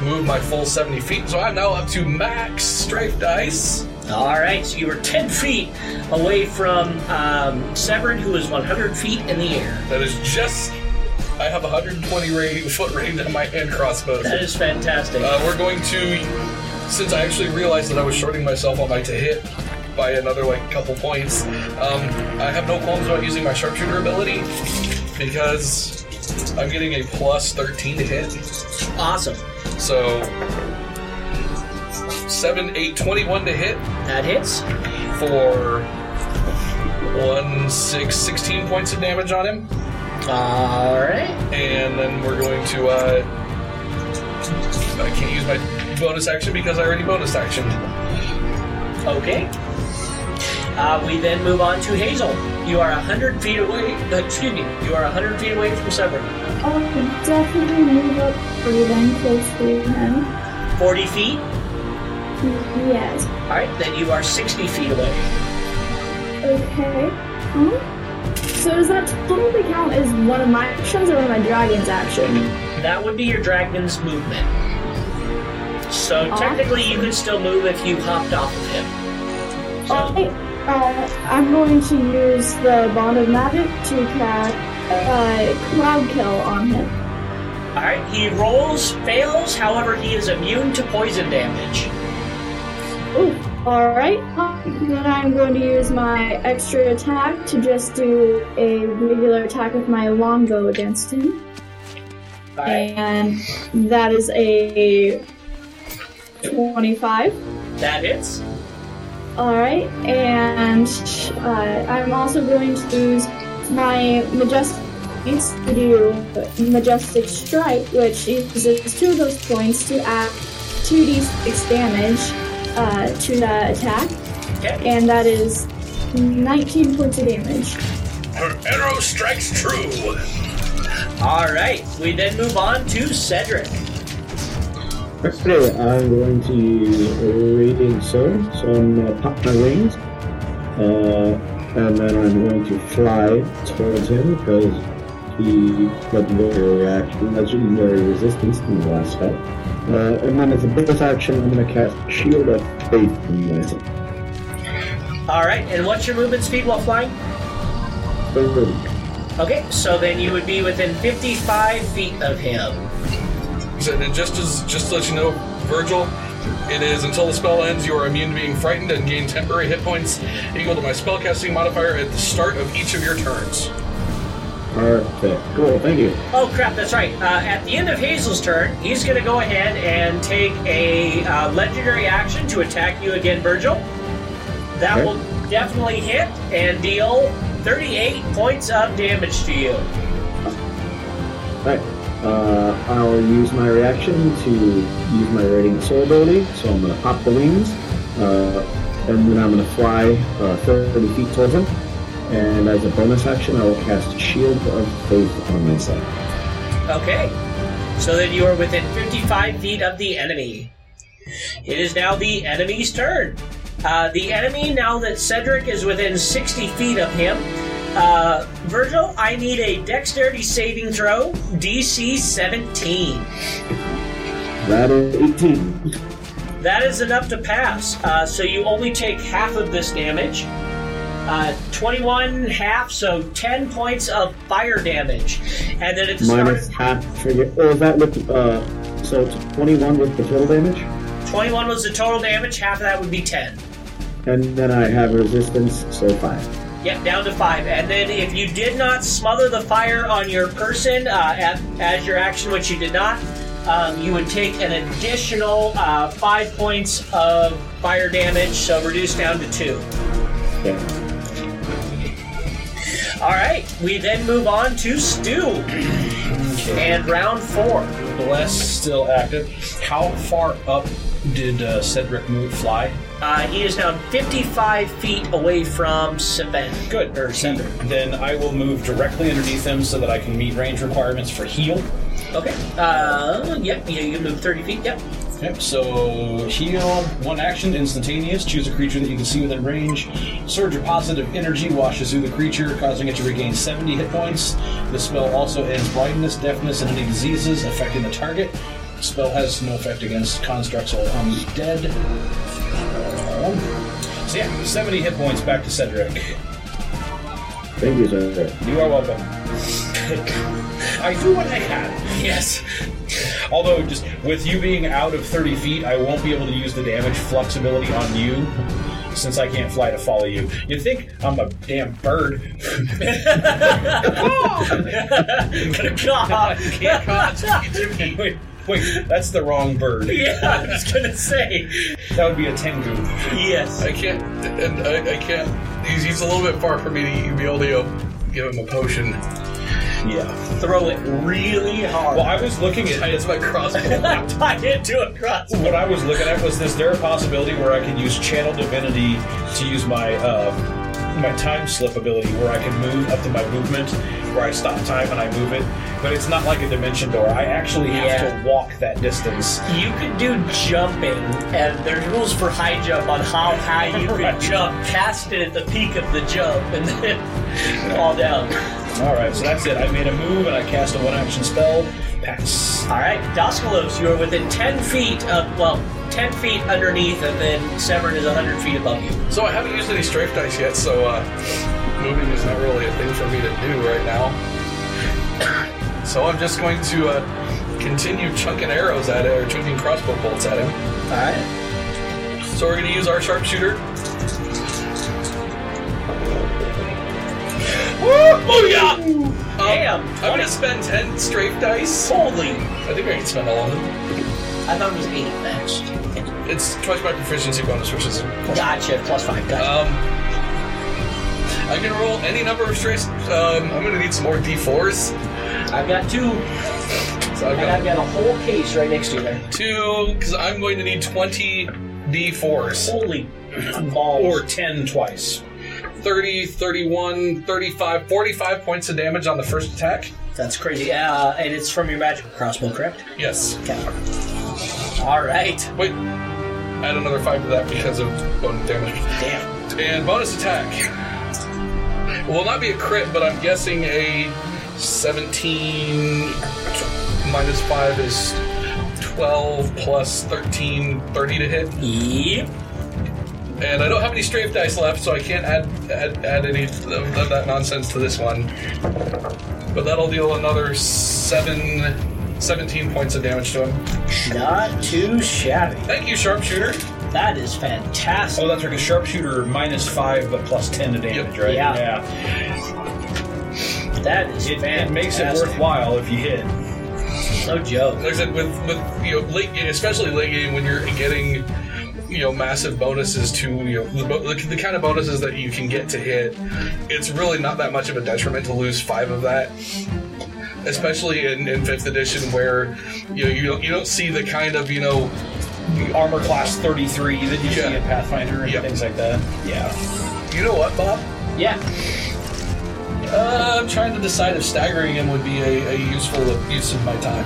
move my full 70 feet. So I'm now up to max strafe dice. All right, so you were 10 feet away from um, Severin, who is 100 feet in the air. That is just. I have 120 ra- foot range on my hand crossbow. That is fantastic. Uh, we're going to, since I actually realized that I was shorting myself on my to hit by another like couple points, um, I have no qualms about using my sharpshooter ability because I'm getting a plus 13 to hit. awesome. So 7, 8, 21 to hit That hits. for 1, 6, 16 points of damage on him. All right. And then we're going to, uh, I can't use my bonus action because I already bonus action. Okay. Uh, we then move on to Hazel. You are 100 feet away. uh, excuse me. You are 100 feet away from Severin. I'll definitely move up breathing close to him. 40 feet. Yes. All right. Then you are 60 feet away. Okay. Huh? So does that totally count as one of my actions or one of my dragon's actions? That would be your dragon's movement. So technically, you could still move if you hopped off of him. So, Alright, uh, I'm going to use the Bond of Magic to cast uh, Cloud Kill on him. all right, he rolls, fails. However, he is immune to poison damage. Ooh, alright. Then I'm going to use my extra attack to just do a regular attack with my longbow against him. All right, And that is a 25. that hits. Alright, and uh, I'm also going to use my Majestic points to do Majestic Strike, which uses two of those points to add 2d6 damage uh, to that attack, Okay. and that is 19 points of damage. Her arrow strikes true. All right, we then move on to Cedric. Okay, I'm going to use Radiant Sword, so I'm pop my wings, uh, and then I'm going to fly towards him because he got legendary reaction, legendary resistance in the last fight. Uh, and then as a bonus action, I'm gonna cast Shield of Faith on myself. All right, and what's your movement speed while flying? Boom. Okay, so then you would be within 55 feet of him. So, and just as just to let you know, Virgil, it is until the spell ends, you are immune to being frightened and gain temporary hit points equal to my spellcasting modifier at the start of each of your turns. Perfect. Cool, thank you. Oh crap, that's right. Uh, at the end of Hazel's turn, he's going to go ahead and take a uh, legendary action to attack you again, Virgil. That Okay. will definitely hit and deal 38 points of damage to you. Right. Uh, I'll use my reaction to use my Radiant Soul ability, so I'm gonna pop the wings, uh, and then I'm gonna fly uh, 30 feet towards him. And as a bonus action, I will cast Shield of Faith on myself. Okay. So then you are within 55 feet of the enemy. It is now the enemy's turn. Uh, the enemy, now that Cedric is within 60 feet of him, uh, Virgil, I need a dexterity saving throw, DC 17. That is 18. That is enough to pass. Uh, so you only take half of this damage. Uh, 21 half, so 10 points of fire damage. And then start Minus half for your. Oh, is that with. Uh, so it's 21 with the total damage? 21 was the total damage, half of that would be 10. And then I have resistance, so 5. Yep, down to five. And then if you did not smother the fire on your person uh, at, as your action, which you did not, um, you would take an additional uh, five points of fire damage, so reduced down to two. Okay. All right, we then move on to Stu. And round four. Bless still active. How far up did uh, Cedric move fly? Uh, he is now 55 feet away from Savannah. Good. Or Cinder. Then I will move directly underneath him so that I can meet range requirements for heal. Okay. Uh, yep, yeah, you can move 30 feet. Yep. Yep, so heal, one action, instantaneous. Choose a creature that you can see within range. Surge of positive energy washes through the creature, causing it to regain 70 hit points. The spell also ends blindness, deafness, and any diseases affecting the target. The spell has no effect against constructs or undead. Um, so yeah, 70 hit points back to Cedric. Thank you, sir. You are welcome. I do what I can. Yes. Although, just with you being out of 30 feet, I won't be able to use the damage flux ability on you, since I can't fly to follow you. You'd think I'm a damn bird. God. Can't cause activity. Wait, wait, that's the wrong bird. Yeah, I was gonna say. That would be a Tengu. Yes. I can't, and I, I can't. He's, he's a little bit far for me to be able to give him a potion. Yeah. Throw it really hard. Well, I was looking at It's my crossbow. Tie it to a cross. what I was looking at was: is there a possibility where I could use Channel Divinity to use my uh, my time slip ability, where I can move up to my movement, where I stop time and I move it? But it's not like a dimension door. I actually have Yeah. to walk that distance. You could do jumping, and there's rules for high jump on how high you Right. can jump. Cast it at the peak of the jump, and then fall down. All right, so that's it. I made a move and I cast a one-action spell. Pass. All right, Doskalos, you are within 10 feet of, well, 10 feet underneath, and then Severin is 100 feet above you. So I haven't used any strafe dice yet, so uh, moving is not really a thing for me to do right now. so I'm just going to uh, continue chunking arrows at it, or chunking crossbow bolts at him. All right. So we're going to use our sharpshooter. Booyah! Um, Damn, I'm going to spend 10 strafe dice. Holy! I think I can spend all of them. I thought it was 8 next. It's twice my proficiency bonus, which is. Gotcha, plus 5. Gotcha. Um, I can roll any number of strafe. Um, I'm going to need some more d4s. I've got two, So I've and I've got got a whole case right next to you there. two, because I'm going to need 20 d4s. Holy balls. Or 10 twice. 30, 31, 35, 45 points of damage on the first attack. That's crazy. Uh, and it's from your magical crossbow, correct? Yes. Okay. All right. Wait. Add another 5 to that because of bonus damage. Damn. And bonus attack. Will not be a crit, but I'm guessing a 17 minus 5 is 12 plus 13, 30 to hit. Yep. And I don't have any strafe dice left, so I can't add add, add any of of that nonsense to this one. But that'll deal another seven, 17 points of damage to him. Not too shabby. Thank you, sharpshooter. That is fantastic. Oh, that's like a sharpshooter minus 5 but plus 10 to damage, Yep. right? Yeah. That is It, it makes it worthwhile if you hit. No joke. Like I said, with with you know late game, especially late game when you're getting you know massive bonuses to you know the, bo- the, the kind of bonuses that you can get to hit, it's really not that much of a detriment to lose five of that. Especially in, in fifth edition, where you know you don't, you don't see the kind of you know armor class 33 that you see Yeah. in Pathfinder and Yep. things like that. Yeah. you know what Bob. Yeah. Uh, I'm trying to decide if staggering him would be a, a useful use of my time.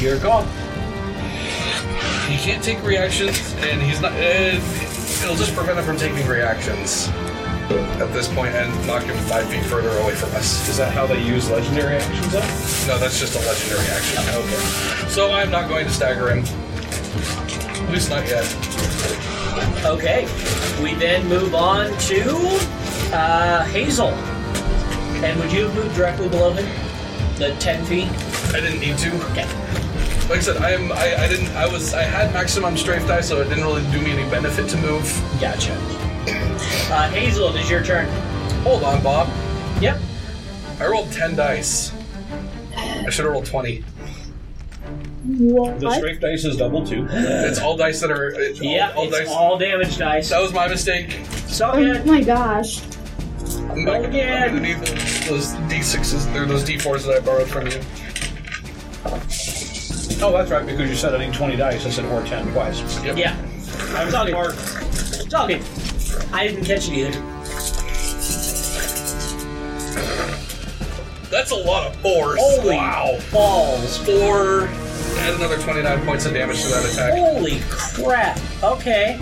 Your call. He can't take reactions, and he's not. Uh, it'll just prevent him from taking reactions at this point and knock him five feet further away from us. Is that how they use legendary actions then? No, that's just a legendary action. Okay. So I'm not going to stagger him. At least not yet. Okay. We then move on to uh, Hazel. And would you have moved directly below him? The 10 feet? I didn't need to. Okay. Like I said, I am. I, I didn't. I was. I had maximum strafe die, so it didn't really do me any benefit to move. Gotcha. Uh, Hazel, it is your turn. Hold on, Bob. Yep. I rolled ten dice. I should have rolled twenty. What? The strafe dice is double too. It's all dice that are. It's all, Yeah, all it's dice. all damage dice. That was my mistake. So Oh good. my gosh. I'm not Roll gonna, again. I'm gonna need those d6s, or those d4s that I borrowed from you. Oh, that's right, because you said I need 20 dice. I said or 10 twice. Yep. Yeah. I'm It's all good. smart. It's all good. I didn't catch it either. That's a lot of force. Holy wow. balls. Four. Add another 29 points of damage to that attack. Holy crap. Okay.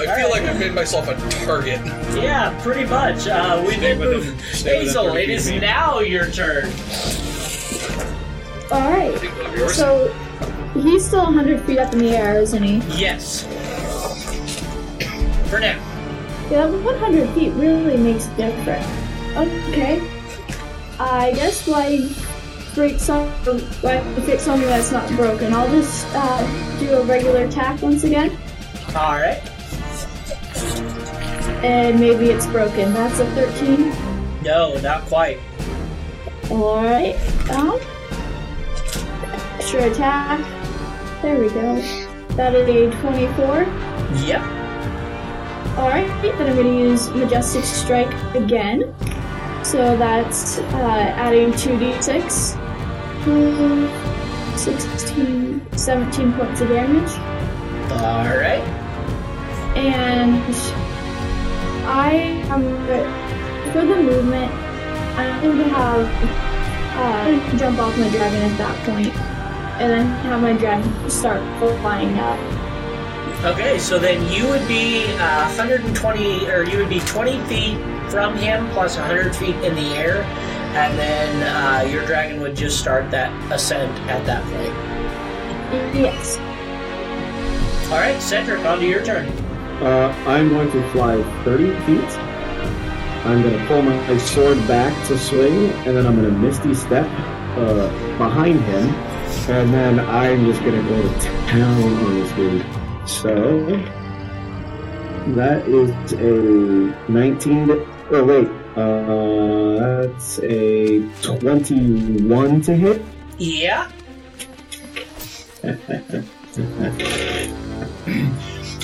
I feel like I've made myself a target. Yeah, pretty much. Uh, we Stay then within- move. Hazel, it is feet. now your turn. Alright. Think one of yours. So he's still 100 feet up in the air, isn't he? Yes. For now. Yeah, 100 feet really makes a difference. Okay. I guess why break some, why fix something that's not broken. I'll just uh, do a regular attack once again, All right. and maybe it's broken. That's a 13. No, not quite. Alright. Um, extra attack. There we go. That is a 24. Yep. Alright, then I'm going to use Majestic Strike again. So that's uh, adding 2d6. Uh, 16, 17 points of damage. All right. And I am, for the movement, I'm going to have, uh, jump off my dragon at that point, And then have my dragon start flying up. Okay, so then you would be uh, 120, or you would be 20 feet from him plus 100 feet in the air, and then uh, your dragon would just start that ascent at that point. Yes. All right, Cedric, on to your turn. Uh, I'm going to fly 30 feet. I'm going to pull my, my sword back to swing, and then I'm going to Misty Step uh, behind him, and then I'm just going to go to town on this dude. So, that is a 19. Oh, wait. Uh, that's a 21 to hit. Yeah.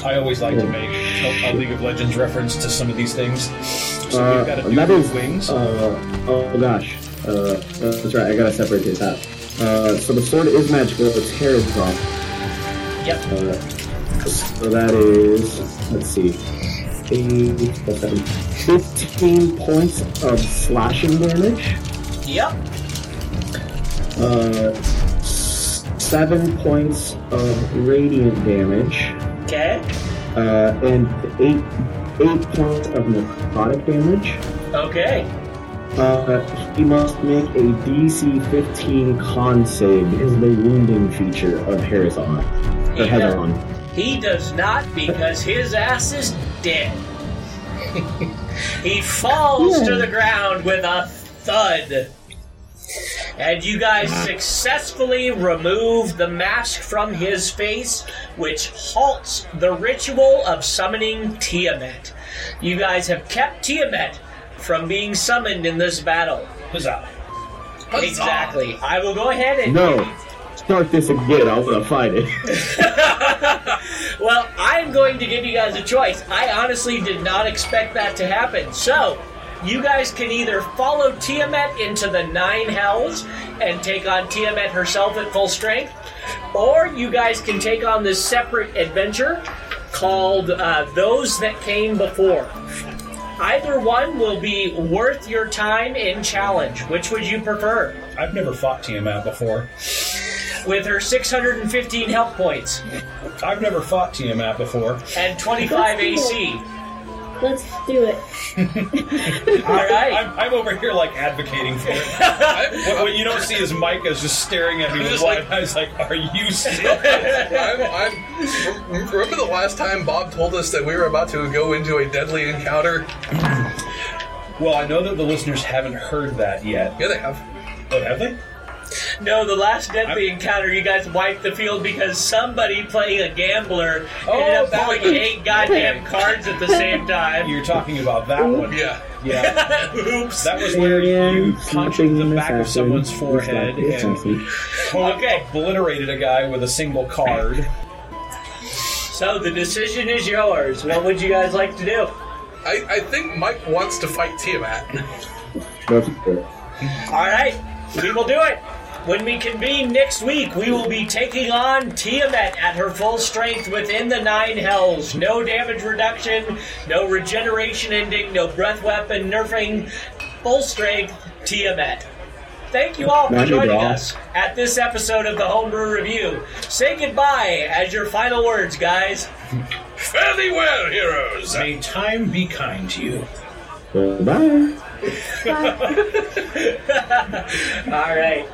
I always like to make a, a League of Legends reference to some of these things. So Uh, we've got a dude with is wings. Uh, oh gosh, uh, that's right. I gotta separate this out. Uh, so the sword is magical. Its hair is gone. Yep. So that is let's see, plus seven, fifteen points of slashing damage. Yep. Uh, seven points of radiant damage. Okay. Uh, and eight eight points of necrotic damage. Okay. Uh, he must make a DC 15 con save because of the wounding feature of Harazon. Or Heatheron. He does not because his ass is dead. he falls to the ground with a thud. And you guys ah. successfully remove the mask from his face, which halts the ritual of summoning Tiamat. You guys have kept Tiamat from being summoned in this battle. Huzzah. Exactly. I will go ahead and No! Start this again, I'm going to fight it. Well, I'm going to give you guys a choice. I honestly did not expect that to happen. So, you guys can either follow Tiamat into the Nine Hells and take on Tiamat herself at full strength, or you guys can take on this separate adventure called uh, Those That Came Before. Either one will be worth your time in challenge. Which would you prefer? I've never fought Tiamat before. With her 615 health points I've never fought Tiamat before. and 25 AC. Let's do it. All right. I'm, I'm over here like advocating for it. what, what you don't see is Micah's just staring at me with Just wide like- eyes, like, "Are you serious?" I'm, I'm, remember the last time Bob told us that we were about to go into a deadly encounter? well, I know that the listeners haven't heard that yet. Yeah, they have. Oh, have they? No, the last deadly encounter, you guys wiped the field because somebody playing a gambler ended Oh, up pulling was- eight goddamn cards at the same time. You're talking about that one. Yeah. Yeah. Oops. That was where you punched the in back of someone's looks forehead like and. Okay. obliterated a guy with a single card. So the decision is yours. What would you guys like to do? I, I think Mike wants to fight Tiamat. Go for. All right, we will do it. When we convene next week, we will be taking on Tiamat at her full strength within the Nine Hells. No damage reduction, no regeneration ending, no breath weapon nerfing. Full strength, Tiamat. Thank you all for Magic joining ball. us at this episode of the Homebrew Review. Say goodbye as your final words, guys. Fairly well, heroes. May time be kind to you. Bye. All right.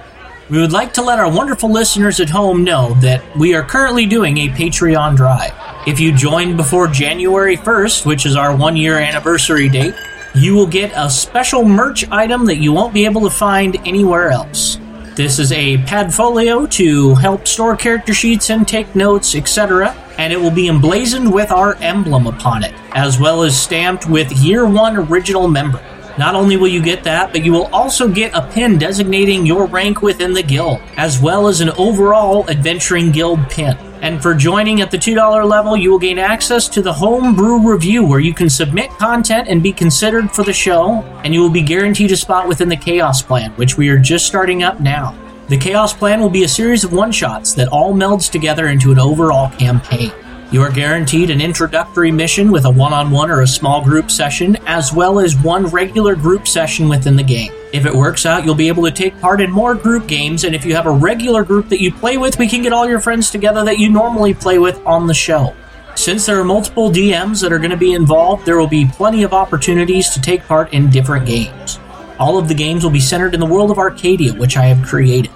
We would like to let our wonderful listeners at home know that we are currently doing a Patreon drive. If you join before January 1st, which is our one year anniversary date, you will get a special merch item that you won't be able to find anywhere else. This is a padfolio to help store character sheets and take notes, etc., and it will be emblazoned with our emblem upon it, as well as stamped with Year 1 Original Member. Not only will you get that, but you will also get a pin designating your rank within the guild, as well as an overall Adventuring Guild pin. And for joining at the $2 level, you will gain access to the Homebrew Review, where you can submit content and be considered for the show, and you will be guaranteed a spot within the Chaos Plan, which we are just starting up now. The Chaos Plan will be a series of one shots that all melds together into an overall campaign. You are guaranteed an introductory mission with a one on one or a small group session, as well as one regular group session within the game. If it works out, you'll be able to take part in more group games, and if you have a regular group that you play with, we can get all your friends together that you normally play with on the show. Since there are multiple DMs that are going to be involved, there will be plenty of opportunities to take part in different games. All of the games will be centered in the world of Arcadia, which I have created.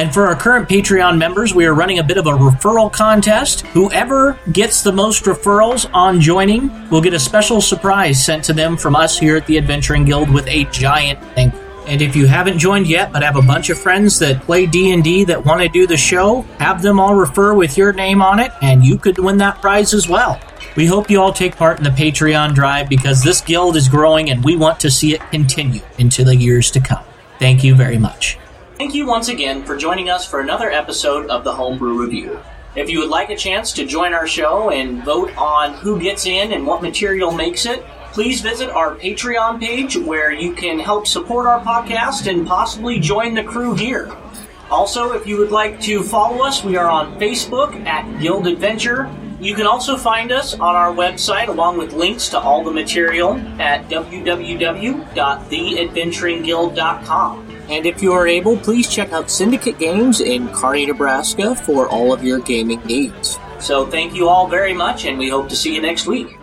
And for our current Patreon members, we are running a bit of a referral contest. Whoever gets the most referrals on joining will get a special surprise sent to them from us here at the Adventuring Guild with a giant thank you. And if you haven't joined yet but have a bunch of friends that play D&D that want to do the show, have them all refer with your name on it and you could win that prize as well. We hope you all take part in the Patreon drive because this guild is growing and we want to see it continue into the years to come. Thank you very much. Thank you once again for joining us for another episode of the Homebrew Review. If you would like a chance to join our show and vote on who gets in and what material makes it, please visit our Patreon page where you can help support our podcast and possibly join the crew here. Also, if you would like to follow us, we are on Facebook at Guild Adventure. You can also find us on our website along with links to all the material at www.theadventuringguild.com. And if you are able, please check out Syndicate Games in Kearney, Nebraska for all of your gaming needs. So thank you all very much, and we hope to see you next week.